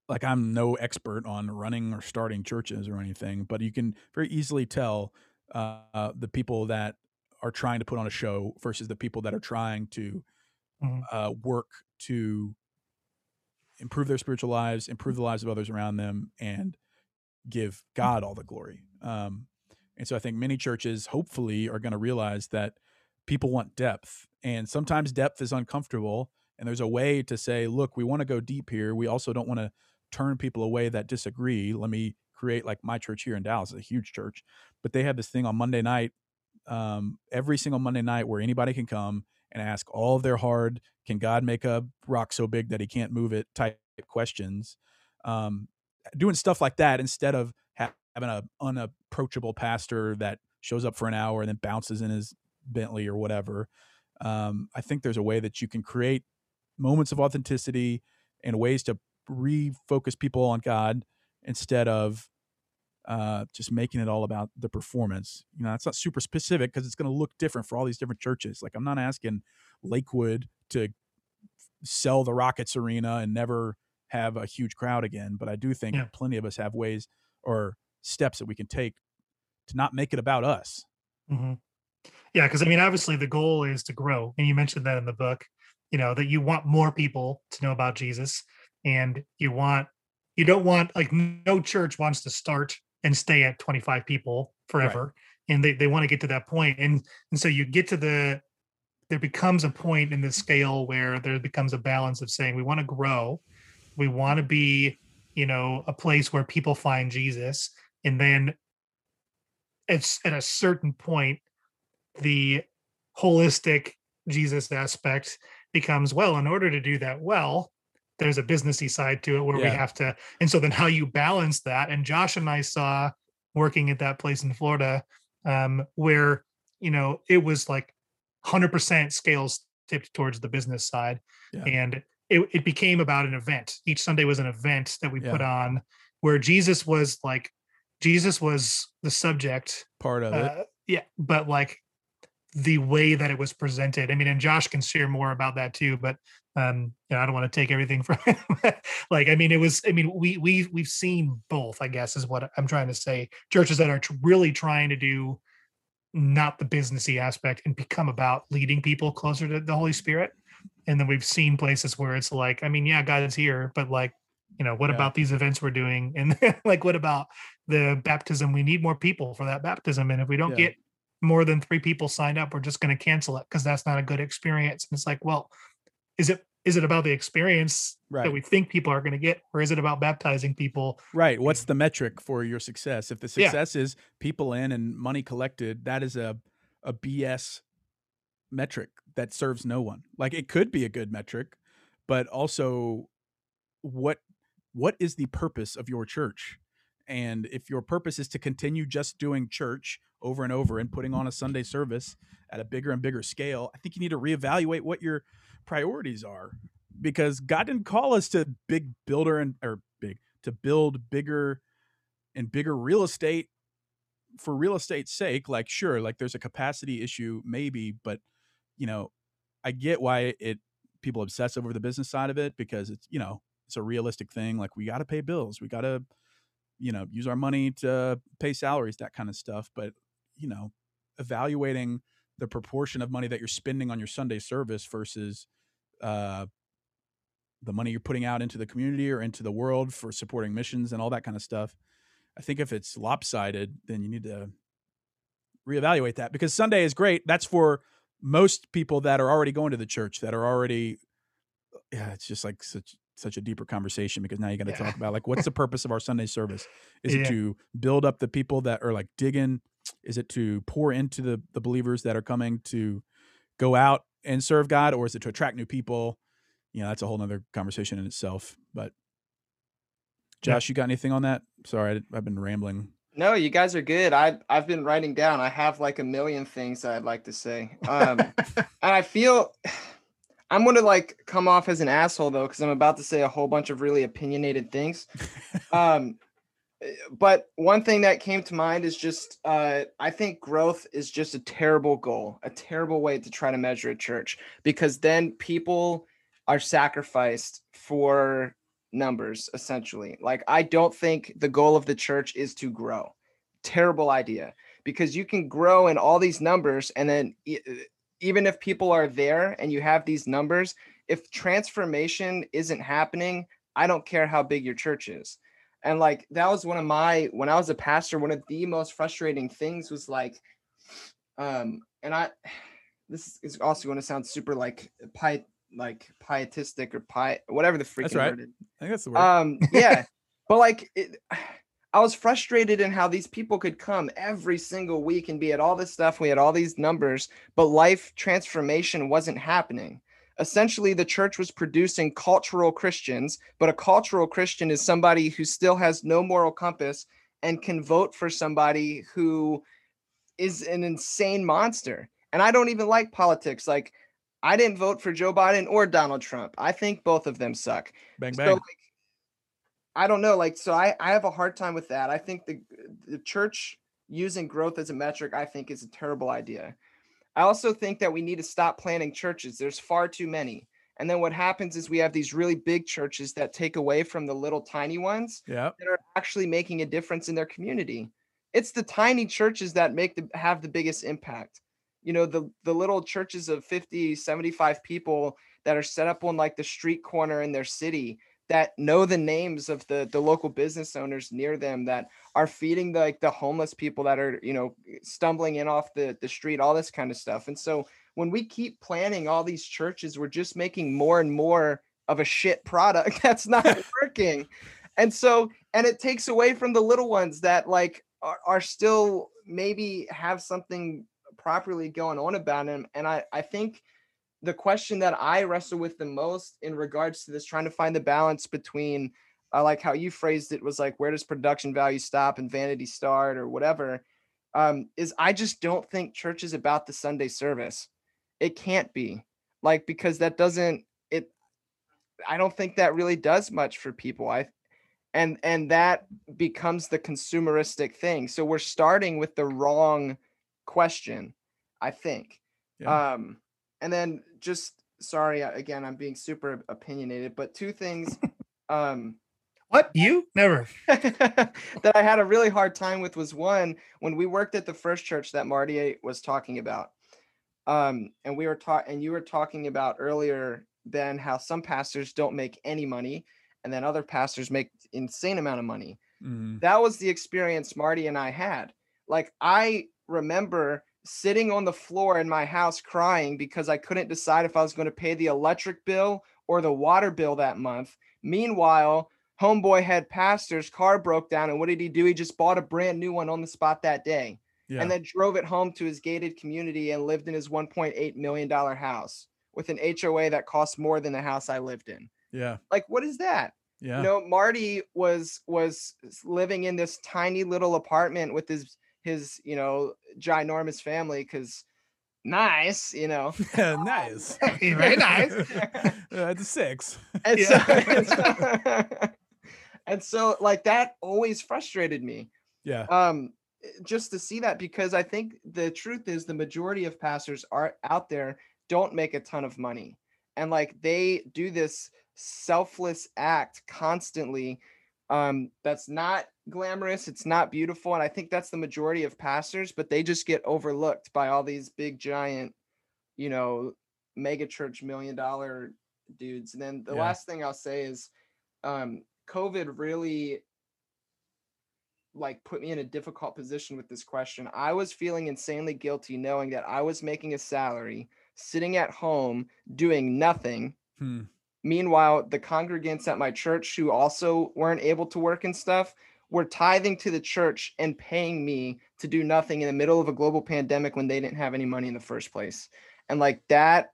like I'm no expert on running or starting churches or anything, but you can very easily tell uh, the people that are trying to put on a show versus the people that are trying to Mhm. uh, work to improve their spiritual lives, improve the lives of others around them, and give God all the glory. Um, and so I think many churches, hopefully, are going to realize that people want depth, and sometimes depth is uncomfortable. And there's a way to say, look, we want to go deep here. We also don't want to turn people away that disagree. Let me create like my church here in Dallas is a huge church, but they have this thing on Monday night, um, every single Monday night where anybody can come and ask all of their hard, can God make a rock so big that he can't move it type questions. Um, doing stuff like that instead of ha- having a unapproachable pastor that shows up for an hour and then bounces in his Bentley or whatever. Um, I think there's a way that you can create moments of authenticity and ways to refocus people on God instead of uh, just making it all about the performance. You know, that's not super specific because it's going to look different for all these different churches. Like I'm not asking Lakewood to sell the Rockets arena and never have a huge crowd again, but I do think Yeah. plenty of us have ways or steps that we can take to not make it about us. hmm Yeah, because I mean, obviously the goal is to grow, and you mentioned that in the book. You know that you want more people to know about Jesus, and you want you don't want like no church wants to start and stay at 25 people forever, and they they want to get to that point, and and so you get to the there becomes a point in the scale where there becomes a balance of saying we want to grow, we want to be you know a place where people find Jesus, and then it's at a certain point the holistic Jesus aspect becomes well, in order to do that well, there's a businessy side to it where we have to, and so then how you balance that. And Josh and I saw working at that place in Florida, um, where you know it was like 100% scales tipped towards the business side, Yeah. and it, it became about an event. Each Sunday was an event that we put on where Jesus was like, Jesus was the subject Part of it. uh, yeah, but like the way that it was presented. I mean, and Josh can share more about that too. But um, you know, I don't want to take everything from him. like, I mean, it was. I mean, we we we've seen both. I guess is what I'm trying to say. Churches that are tr- really trying to do not the businessy aspect and become about leading people closer to the Holy Spirit. And then we've seen places where it's like, I mean, yeah, God's here, but like, you know, what Yeah. about these events we're doing? And like, what about the baptism? We need more people for that baptism. And if we don't Yeah. get more than three people signed up, we're just going to cancel it because that's not a good experience. And it's like, well, is it is it about the experience Right. that we think people are going to get, or is it about baptizing people? Right. What's the metric for your success? If the Yeah. success is people in and money collected, that is a a BS metric that serves no one. Like it could be a good metric, but also what what is the purpose of your church? And if your purpose is to continue just doing church over and over and putting on a Sunday service at a bigger and bigger scale, I think you need to reevaluate what your priorities are because God didn't call us to big builder and or big to build bigger and bigger real estate for real estate's sake. Like sure, like there's a capacity issue maybe, but you know, I get why it people obsess over the business side of it because it's you know it's a realistic thing. Like we got to pay bills, we got to you know use our money to pay salaries, that kind of stuff. But you know, evaluating the proportion of money that you're spending on your Sunday service versus uh, the money you're putting out into the community or into the world for supporting missions and all that kind of stuff. I think if it's lopsided, then you need to reevaluate that because Sunday is great. That's for most people that are already going to the church that are already yeah it's just like such such a deeper conversation because now you got to yeah. talk about like what's the purpose of our sunday service is yeah. it to build up the people that are like digging is it to pour into the the believers that are coming to go out and serve god or is it to attract new people you know that's a whole nother conversation in itself but josh yeah. you got anything on that sorry I, i've been rambling no, you guys are good. I I've been writing down. I have like a million things that I'd like to say. Um, and I feel I'm gonna like come off as an asshole though, because I'm about to say a whole bunch of really opinionated things. um, but one thing that came to mind is just uh, I think growth is just a terrible goal, a terrible way to try to measure a church because then people are sacrificed for numbers essentially. Like I don't think the goal of the church is to grow. Terrible idea because you can grow in all these numbers and then even if people are there and you have these numbers, if transformation isn't happening, I don't care how big your church is. And like that was one of my when I was a pastor, one of the most frustrating things was like um and I this is also going to sound super like pie like pietistic or pie whatever the freaking that's right. word is. I think that's the word. Um yeah. but like it, I was frustrated in how these people could come every single week and be at all this stuff. We had all these numbers, but life transformation wasn't happening. Essentially, the church was producing cultural Christians, but a cultural Christian is somebody who still has no moral compass and can vote for somebody who is an insane monster. And I don't even like politics. Like, I didn't vote for Joe Biden or Donald Trump. I think both of them suck. Bang bang. So, like, I don't know. Like, so I, I have a hard time with that. I think the the church using growth as a metric, I think, is a terrible idea. I also think that we need to stop planning churches. There's far too many. And then what happens is we have these really big churches that take away from the little tiny ones yep. that are actually making a difference in their community. It's the tiny churches that make the have the biggest impact you know the the little churches of 50 75 people that are set up on like the street corner in their city that know the names of the the local business owners near them that are feeding the, like the homeless people that are you know stumbling in off the the street all this kind of stuff and so when we keep planning all these churches we're just making more and more of a shit product that's not working and so and it takes away from the little ones that like are, are still maybe have something properly going on about him. And I, I think the question that I wrestle with the most in regards to this, trying to find the balance between, I uh, like how you phrased it, was like, where does production value stop and vanity start or whatever, um, is I just don't think church is about the Sunday service. It can't be like, because that doesn't, it, I don't think that really does much for people. I, and, and that becomes the consumeristic thing. So we're starting with the wrong question, I think. Yeah. Um, and then just sorry again, I'm being super opinionated, but two things. um, what you never that I had a really hard time with was one when we worked at the first church that Marty was talking about. Um, and we were taught, and you were talking about earlier, Ben, how some pastors don't make any money, and then other pastors make insane amount of money. Mm. That was the experience Marty and I had. Like I remember sitting on the floor in my house crying because I couldn't decide if I was going to pay the electric bill or the water bill that month. Meanwhile, homeboy had pastor's car broke down and what did he do? He just bought a brand new one on the spot that day. Yeah. and then drove it home to his gated community and lived in his 1.8 million dollar house with an HOA that cost more than the house I lived in. yeah. Like what is that? Yeah. You know, Marty was was living in this tiny little apartment with his his, you know, ginormous family cuz nice, you know. nice. Very nice. That's a six. And Yeah. so, and so and so like that always frustrated me. Yeah. um just to see that because i think the truth is the majority of pastors are out there don't make a ton of money and like they do this selfless act constantly um that's not glamorous it's not beautiful and i think that's the majority of pastors but they just get overlooked by all these big giant you know mega church million dollar dudes and then the Yeah. last thing i'll say is um covid really like put me in a difficult position with this question. I was feeling insanely guilty knowing that I was making a salary, sitting at home doing nothing. Hmm. Meanwhile, the congregants at my church who also weren't able to work and stuff were tithing to the church and paying me to do nothing in the middle of a global pandemic when they didn't have any money in the first place. And like that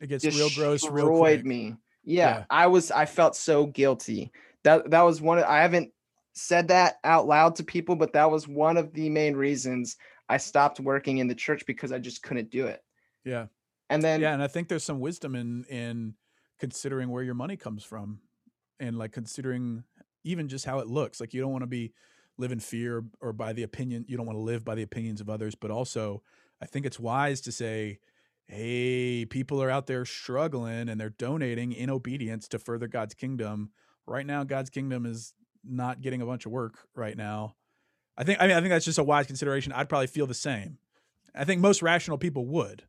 It gets real gross real quick. me. Yeah, Yeah. I was I felt so guilty. That that was one of, I haven't said that out loud to people, but that was one of the main reasons I stopped working in the church because I just couldn't do it. Yeah. And then yeah, and I think there's some wisdom in in considering where your money comes from and like considering even just how it looks. Like you don't want to be live in fear or by the opinion you don't want to live by the opinions of others, but also I think it's wise to say hey, people are out there struggling and they're donating in obedience to further God's kingdom. Right now God's kingdom is not getting a bunch of work right now. I think I mean I think that's just a wise consideration. I'd probably feel the same. I think most rational people would.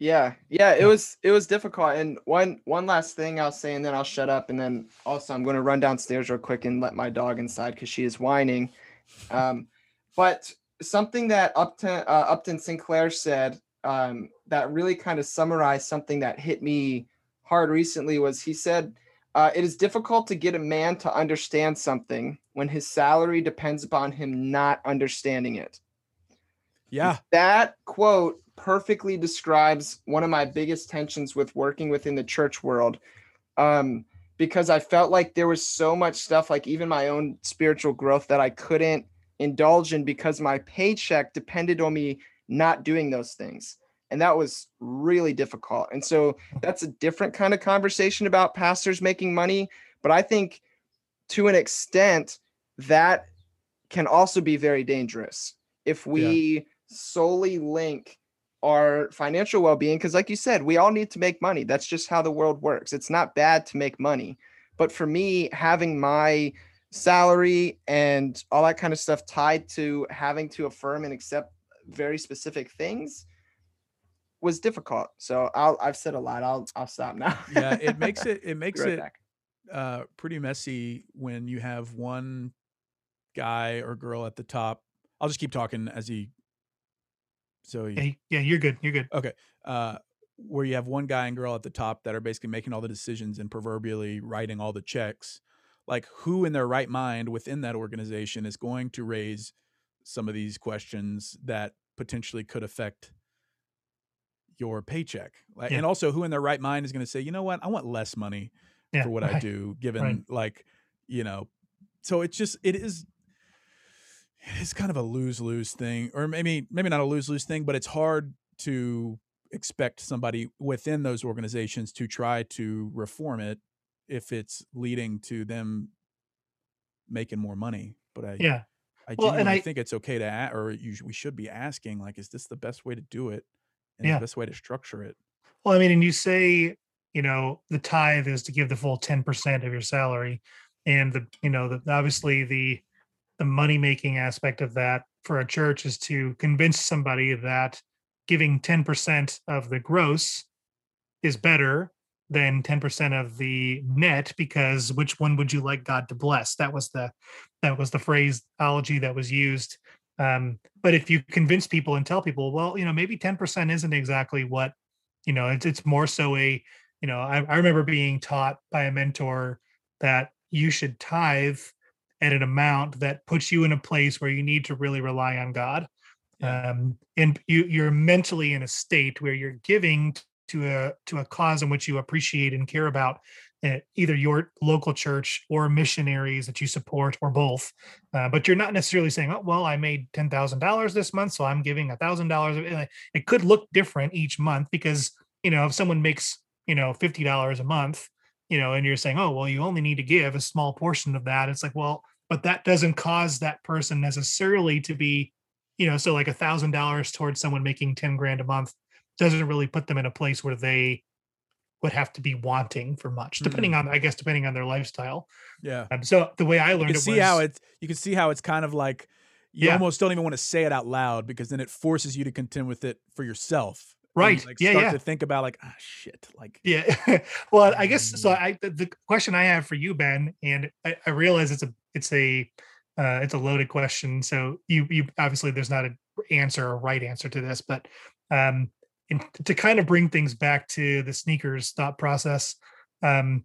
Yeah, yeah, it was it was difficult. And one one last thing I'll say, and then I'll shut up. And then also I'm going to run downstairs real quick and let my dog inside because she is whining. Um, but something that Upton uh, Upton Sinclair said um, that really kind of summarized something that hit me hard recently was he said, uh, "It is difficult to get a man to understand something when his salary depends upon him not understanding it." Yeah. that quote perfectly describes one of my biggest tensions with working within the church world um because i felt like there was so much stuff like even my own spiritual growth that i couldn't indulge in because my paycheck depended on me not doing those things. And that was really difficult. And so that's a different kind of conversation about pastors making money but i think to an extent that can also be very dangerous. If we solely link our financial well-being because like you said we all need to make money that's just how the world works it's not bad to make money but for me having my salary and all that kind of stuff tied to having to affirm and accept very specific things was difficult so i'll i've said a lot i'll i'll stop now Yeah. It makes it it makes right it back. uh pretty messy when you have one guy or girl at the top. I'll just keep talking as he so he Yeah, yeah, you're good. You're good. Okay. Uh, where you have one guy and girl at the top that are basically making all the decisions and proverbially writing all the checks. Like, who in their right mind within that organization is going to raise some of these questions that potentially could affect your paycheck? Like, Yeah. And also, who in their right mind is going to say, you know what, I want less money Yeah, for what I do, given like, you know, so it's just, it is it's kind of a lose lose thing, or maybe maybe not a lose lose thing, but it's hard to expect somebody within those organizations to try to reform it if it's leading to them making more money. But I Yeah. I Well, genuinely I- think it's okay to a- or you we should be asking like, is this the best way to do it? And Yeah. the best way to structure it? Well, I mean, and you say, you know, the tithe is to give the full 10% of your salary. And the, you know, the obviously the the money making aspect of that for a church is to convince somebody that giving 10% of the gross is better than 10% of the net because which one would you like God to bless? That was the that was the phraseology that was used. Um, but if you convince people and tell people, well, you know, maybe 10% isn't exactly what you know it's, it's more so a you know I, I remember being taught by a mentor that you should tithe at an amount that puts you in a place where you need to really rely on god. Yeah. um, and you you're mentally in a state where you're giving to a to a cause in which you appreciate and care about uh, either your local church or missionaries that you support or both. Uh, but you're not necessarily saying oh well i made $10000 this month so i'm giving $1000 it could look different each month because you know if someone makes you know $50 a month you know and you're saying oh well you only need to give a small portion of that it's like well but that doesn't cause that person necessarily to be you know so like a thousand dollars towards someone making 10 grand a month doesn't really put them in a place where they would have to be wanting for much depending on i guess depending on their lifestyle Yeah. um, so the way i You learned can it see was how it's you can see how it's kind of like you Yeah. almost don't even want to say it out loud because then it forces you to contend with it for yourself. Right. Like Yeah, yeah. to think about like, ah shit. Like yeah well i guess so Mm. i the, the question i have for you ben and i, I realize it's a it's a uh, it's a loaded question so you you obviously there's not an answer or right answer to this but um and to kind of bring things back to the sneakers thought process um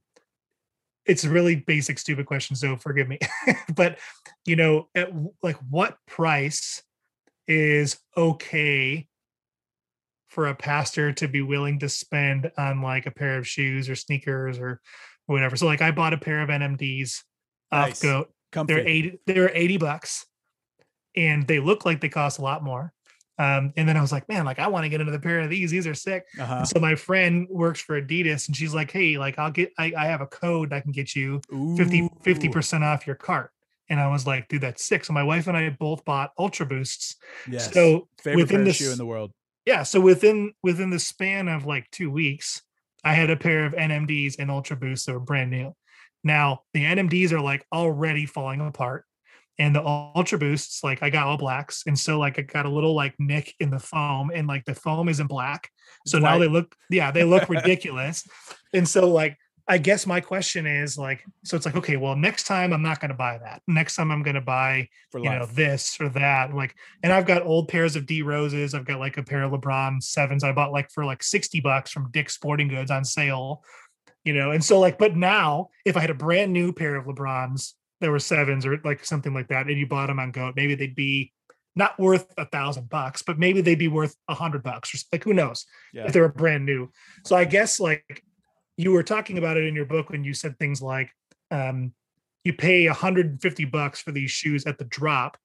it's a really basic stupid question so forgive me but you know at like what price is okay for a pastor to be willing to spend on like a pair of shoes or sneakers or whatever so like i bought a pair of nmds off Nice. goat comfy. they're 80 they're 80 bucks and they look like they cost a lot more um and then i was like man like i want to get another pair of these these are sick uh-huh. so my friend works for adidas and she's like hey like i'll get i, I have a code i can get you 50 50 Ooh. percent off your cart and i was like dude that's sick so my wife and i both bought ultra boosts Yes. so favorite within this shoe in the world. Yeah so within within the span of like two weeks i had a pair of nmds and ultra boosts that were brand new. Now the nmds are like already falling apart and the ultra boosts like i got all blacks and so like i got a little like nick in the foam and like the foam isn't black so now they look yeah they look ridiculous. And so like i guess my question is like so it's like okay well next time i'm not going to buy that next time i'm going to buy for you life. know this or that like and i've got old pairs of d roses i've got like a pair of lebron sevens i bought like for like 60 bucks from dick's sporting goods on sale you know and so like but now if i had a brand new pair of lebrons that were sevens or like something like that and you bought them on goat maybe they'd be not worth a thousand bucks but maybe they'd be worth a hundred bucks or like who knows yeah. if they were brand new. So I guess like you were talking about it in your book when you said things like um, you pay 150 bucks for these shoes at the drop.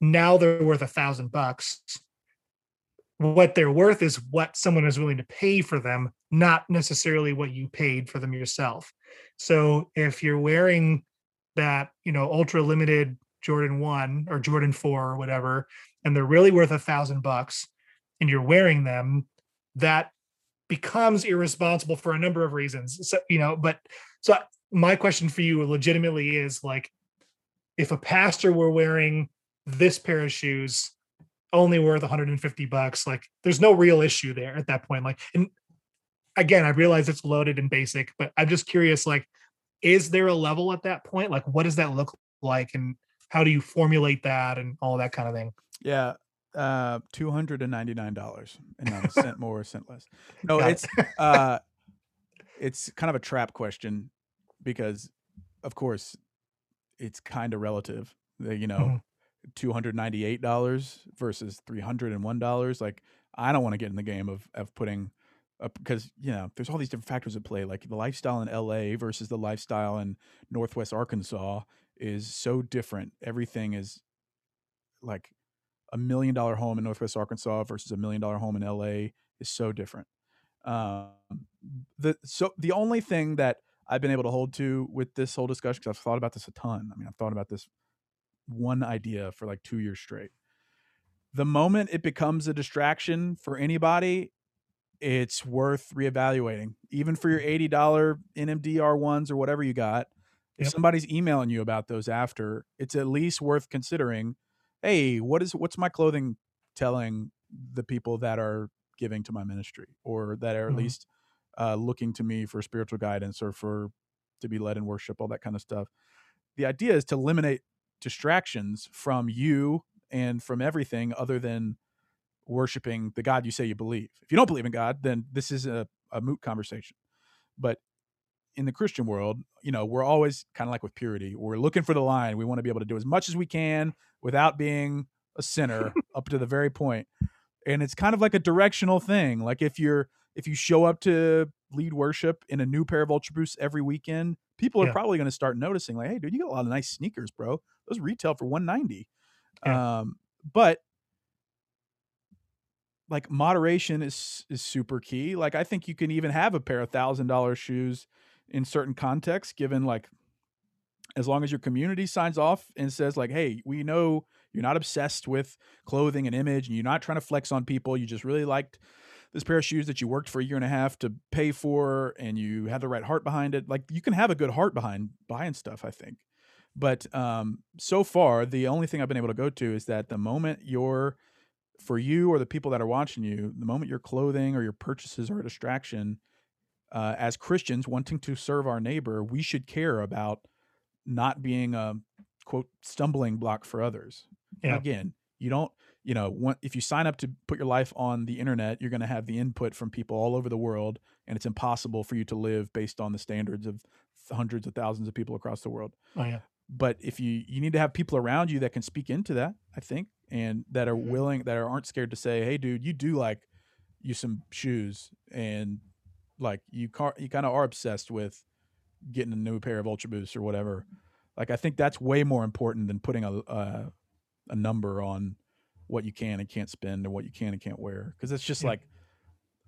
Now they're worth a thousand bucks. What they're worth is what someone is willing to pay for them, not necessarily what you paid for them yourself. So if you're wearing that, you know, ultra limited Jordan 1 or Jordan 4 or whatever, and they're really worth a thousand bucks, and you're wearing them, that becomes irresponsible for a number of reasons. So, you know, but so my question for you legitimately is like, if a pastor were wearing this pair of shoes only worth 150 bucks, like there's no real issue there at that point. Like, and again, I realize it's loaded and basic, but I'm just curious, like, is there a level at that point? Like, what does that look like? And how do you formulate that and all that kind of thing? Yeah. Uh, two hundred and ninety nine dollars, and not a cent more, a cent less. No, Got it's uh, it's kind of a trap question because, of course, it's kind of relative. You know, Mhm. two hundred ninety eight dollars versus three hundred and one dollars. Like, I don't want to get in the game of of putting. Because you know, there's all these different factors at play. Like the lifestyle in LA versus the lifestyle in Northwest Arkansas is so different. Everything is like a million dollar home in Northwest Arkansas versus a million dollar home in LA is so different. Um, the so the only thing that I've been able to hold to with this whole discussion because I've thought about this a ton. I mean, I've thought about this one idea for like two years straight. The moment it becomes a distraction for anybody, it's worth reevaluating. Even for your eighty dollar NMDR ones or whatever you got, if Yep. somebody's emailing you about those after, it's at least worth considering. Hey, what is what's my clothing telling the people that are giving to my ministry or that are at Mhm. least uh, looking to me for spiritual guidance or for to be led in worship, all that kind of stuff. The idea is to eliminate distractions from you and from everything other than worshiping the God you say you believe. If you don't believe in God, then this is a, a moot conversation. But in the Christian world, you know, we're always kind of like with purity. We're looking for the line. We want to be able to do as much as we can without being a sinner up to the very point. And it's kind of like a directional thing. Like if you're if you show up to lead worship in a new pair of Ultra Boosts every weekend, people are Yeah. probably going to start noticing, like, hey, dude, you got a lot of nice sneakers, bro. Those retail for 190. Yeah. Um, but like moderation is is super key. Like I think you can even have a pair of thousand dollar shoes in certain contexts, given like as long as your community signs off and says like, hey, we know you're not obsessed with clothing and image and you're not trying to flex on people. You just really liked this pair of shoes that you worked for a year and a half to pay for and you have the right heart behind it. Like you can have a good heart behind buying stuff, I think. But um, so far, the only thing I've been able to go to is that the moment you're, for you or the people that are watching you, the moment your clothing or your purchases are a distraction, uh, as Christians wanting to serve our neighbor, we should care about not being a quote stumbling block for others. Yeah. Again, you don't, you know, want, if you sign up to put your life on the internet, you're going to have the input from people all over the world, and it's impossible for you to live based on the standards of hundreds of thousands of people across the world Oh yeah. but if you you need to have people around you that can speak into that i think and that are Mhm. willing that are, aren't scared to say hey dude you do like you some shoes and like you car- you kind of are obsessed with getting a new pair of ultra boosts or whatever like i think that's way more important than putting a a, a number on what you can and can't spend or what you can and can't wear because it's just Yeah. like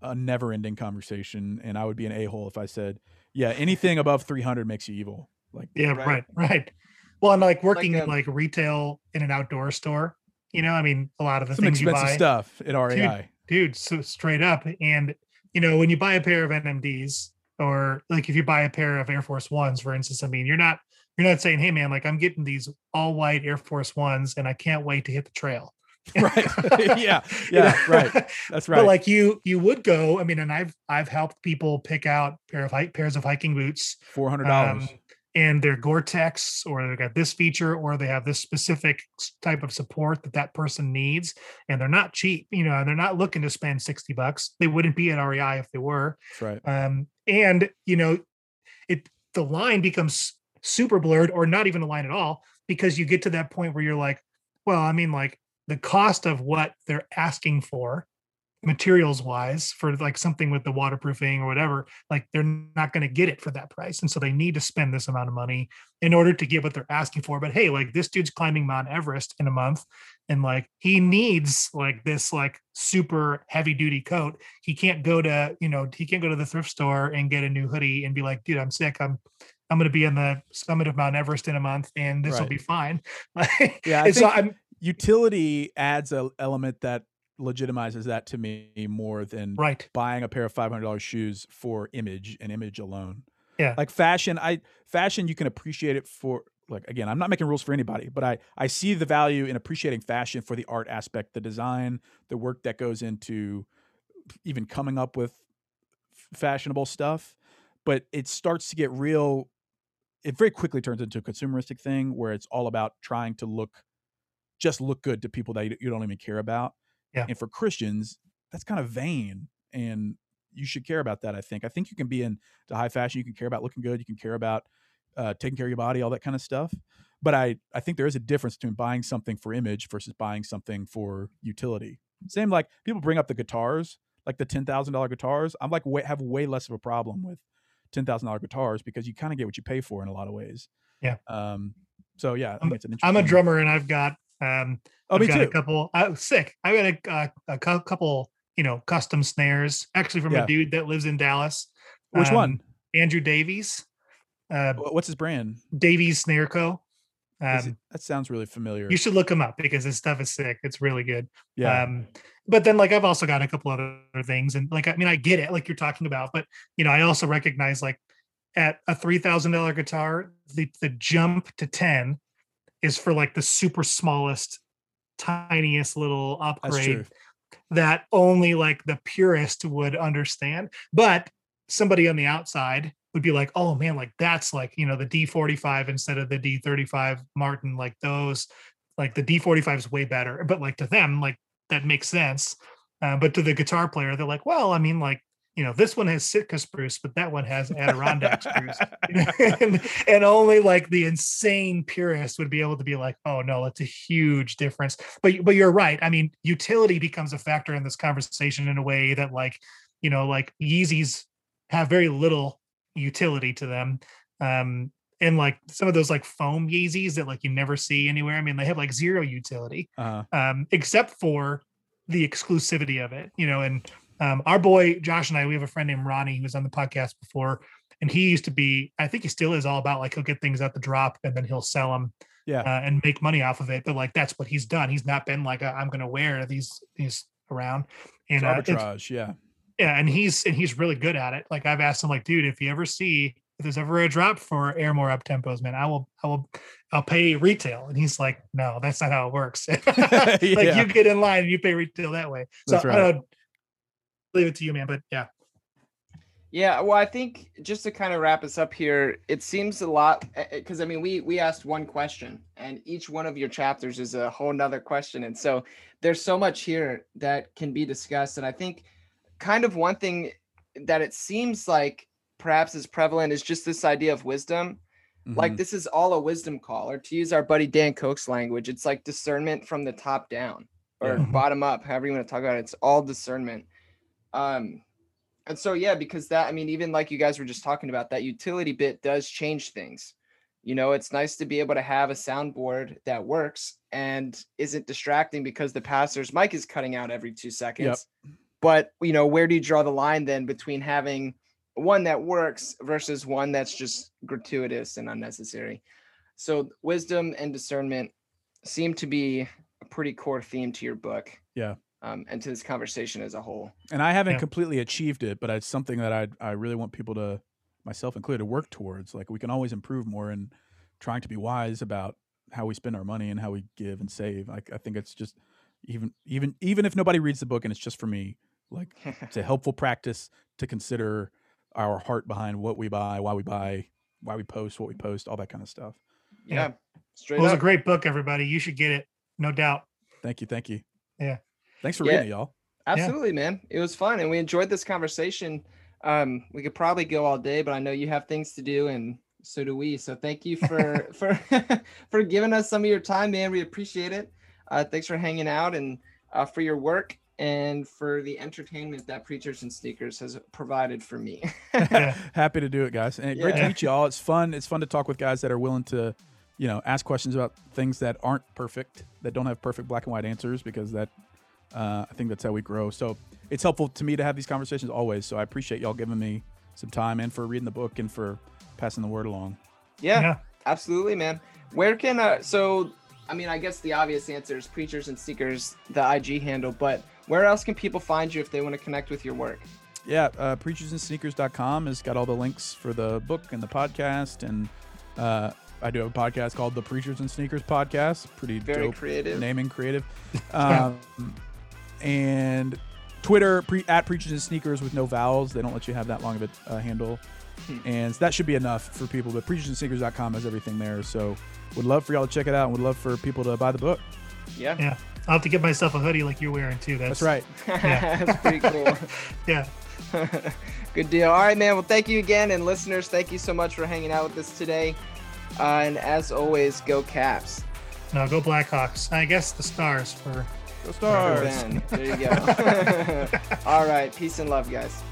a never ending conversation and i would be an a-hole if i said yeah anything above 300 makes you evil like Yeah, Right. right, right. Well, and like working um, in like retail in an outdoor store, you know, I mean, a lot of the some things you buy, stuff at REI. dude, so straight up. And you know, when you buy a pair of NMDs, or like if you buy a pair of Air Force Ones, for instance, I mean, you're not you're not saying, hey man, like I'm getting these all white Air Force Ones, and I can't wait to hit the trail. Right. Yeah. Yeah, right. That's right. But like you, you would go. I mean, and I've I've helped people pick out pair of hike pairs of hiking boots Four hundred dollars. um, and they're Gore-Tex, or they've got this feature, or they have this specific type of support that that person needs, and they're not cheap. You know, they're not looking to spend sixty bucks. They wouldn't be at REI if they were. That's right. Um, and you know, it the line becomes super blurred, or not even a line at all, because you get to that point where you're like, well, I mean, like the cost of what they're asking for materials wise for like something with the waterproofing or whatever like they're not going to get it for that price and so they need to spend this amount of money in order to get what they're asking for. But hey like this dude's climbing mount everest in a month and like he needs like this like super heavy duty coat. He can't go to you know he can't go to the thrift store and get a new hoodie and be like dude i'm sick. I'm i'm going to be on the summit of mount everest in a month and this will Right. be fine. Yeah, I and so think i'm utility adds an element that legitimizes that to me more than right buying a pair of five hundred dollars shoes for image and image alone. Yeah. Like fashion, I fashion you can appreciate it for like again, I'm not making rules for anybody, but I I see the value in appreciating fashion for the art aspect, the design, the work that goes into even coming up with fashionable stuff. But it starts to get real it very quickly turns into a consumeristic thing where it's all about trying to look just look good to people that you, you don't even care about. Yeah. And for Christians, that's kind of vain and you should care about that, I think. I think you can be in to high fashion, you can care about looking good, you can care about uh, taking care of your body, all that kind of stuff. But I, I think there is a difference between buying something for image versus buying something for utility. Same like people bring up the guitars, like the ten thousand dollar guitars. I'm like way, have way less of a problem with ten thousand dollar guitars because you kind of get what you pay for in a lot of ways. Yeah. Um. So yeah, I I'm- it's an interesting. i'm a drummer and i've got um Oh, I've me got a couple. Was sick. I got a, a, a couple, you know, custom snares actually from Yeah. a dude that lives in Dallas. Which um, one? Andrew Davies, uh, What's his brand? Davies Snare Co. Um, it- that sounds really familiar. you should look him up because his stuff is sick. It's really good. yeah. Um, but then like I've also got a couple other things, and like I mean I get it, like you're talking about, but you know I also recognize like at a three thousand dollar guitar, the the jump to ten is for like the super smallest, tiniest little upgrade that only like the purist would understand. But somebody on the outside would be like, oh man, like that's like, you know, the D45 instead of the D35 Martin, like those, like the D45 is way better. But like to them, like that makes sense. Uh, but to the guitar player, they're like, well, I mean, like you know, this one has Sitka spruce, but that one has Adirondack spruce. and, and only like the insane purist would be able to be like, oh no, it's a huge difference. But but you're right. I mean, utility becomes a factor in this conversation in a way that like, you know, like Yeezys have very little utility to them. Um, and like some of those like foam Yeezys that like you never see anywhere. I mean, they have like zero utility, uh-huh. um, except for the exclusivity of it, you know, and um, our boy Josh and I, we have a friend named Ronnie who was on the podcast before, and he used to be, I think he still is all about like he'll get things at the drop and then he'll sell them, yeah, uh, and make money off of it. But like that's what he's done. He's not been like i am going to wear these these around. And uh, arbitrage, yeah, yeah, and he's and he's really good at it. Like I've asked him, like, dude, if you ever see if there's ever a drop for Air More Uptempos, man, I will, I will, I'll pay retail. And he's like, no, that's not how it works. like yeah. you get in line and you pay retail that way. So that's right leave it to you, man. But yeah. Yeah, well, I think just to kind of wrap us up here, it seems a lot because I mean, we we asked one question, and each one of your chapters is a whole nother question, and so there's so much here that can be discussed. And I think kind of one thing that it seems like perhaps is prevalent is just this idea of wisdom. Mm-hmm. Like this is all a wisdom call, or to use our buddy Dan Koch's language, it's like discernment from the top down or yeah. bottom up, however you want to talk about it. It's all discernment. Um, and so yeah, because that I mean, even like you guys were just talking about, that utility bit does change things. You know, it's nice to be able to have a soundboard that works and isn't distracting because the pastor's mic is cutting out every two seconds. Yep. But you know, where do you draw the line then between having one that works versus one that's just gratuitous and unnecessary? So wisdom and discernment seem to be a pretty core theme to your book. Yeah um, and to this conversation as a whole. And I haven't yeah. completely achieved it, but it's something that I I really want people to, myself included, to work towards. Like we can always improve more and trying to be wise about how we spend our money and how we give and save. Like I think it's just even even even if nobody reads the book and it's just for me, like it's a helpful practice to consider our heart behind what we buy, why we buy, why we post, what we post, all that kind of stuff. Yeah. yeah. Straight well, it was a great book, everybody. You should get it. No doubt. Thank you. Thank you. Yeah. Thanks for yeah, reading it, y'all. Absolutely, yeah. man. It was fun and we enjoyed this conversation. Um, we could probably go all day, but I know you have things to do and so do we. So thank you for for for giving us some of your time, man. We appreciate it. Uh, thanks for hanging out and uh, for your work and for the entertainment that Preachers and Sneakers has provided for me. Happy to do it, guys. And great to meet you all. It's fun. It's fun to talk with guys that are willing to, you know, ask questions about things that aren't perfect, that don't have perfect black and white answers, because that uh, I think that's how we grow. So it's helpful to me to have these conversations always. So I appreciate y'all giving me some time and for reading the book and for passing the word along. Yeah, yeah. absolutely, man. Where can uh so I mean I guess the obvious answer is preachers and sneakers, the IG handle, but where else can people find you if they want to connect with your work? Yeah, uh, preachersandsneakers.com has got all the links for the book and the podcast and uh, I do have a podcast called the Preachers and Sneakers Podcast. Pretty very creative naming, creative. Um, and Twitter pre, at Preachers and Sneakers with no vowels. They don't let you have that long of a uh, handle. Hmm. And that should be enough for people. But preachersandsneakers.com has everything there. So would love for y'all to check it out and would love for people to buy the book. Yeah. Yeah. I'll have to get myself a hoodie like you're wearing too. That's, That's right. Yeah. That's pretty cool. yeah. Good deal. All right, man. Well, thank you again. And listeners, thank you so much for hanging out with us today. Uh, and as always, go Caps. No, go Blackhawks. I guess the Stars for Go Stars. Ben. There you go. All right. Peace and love, guys.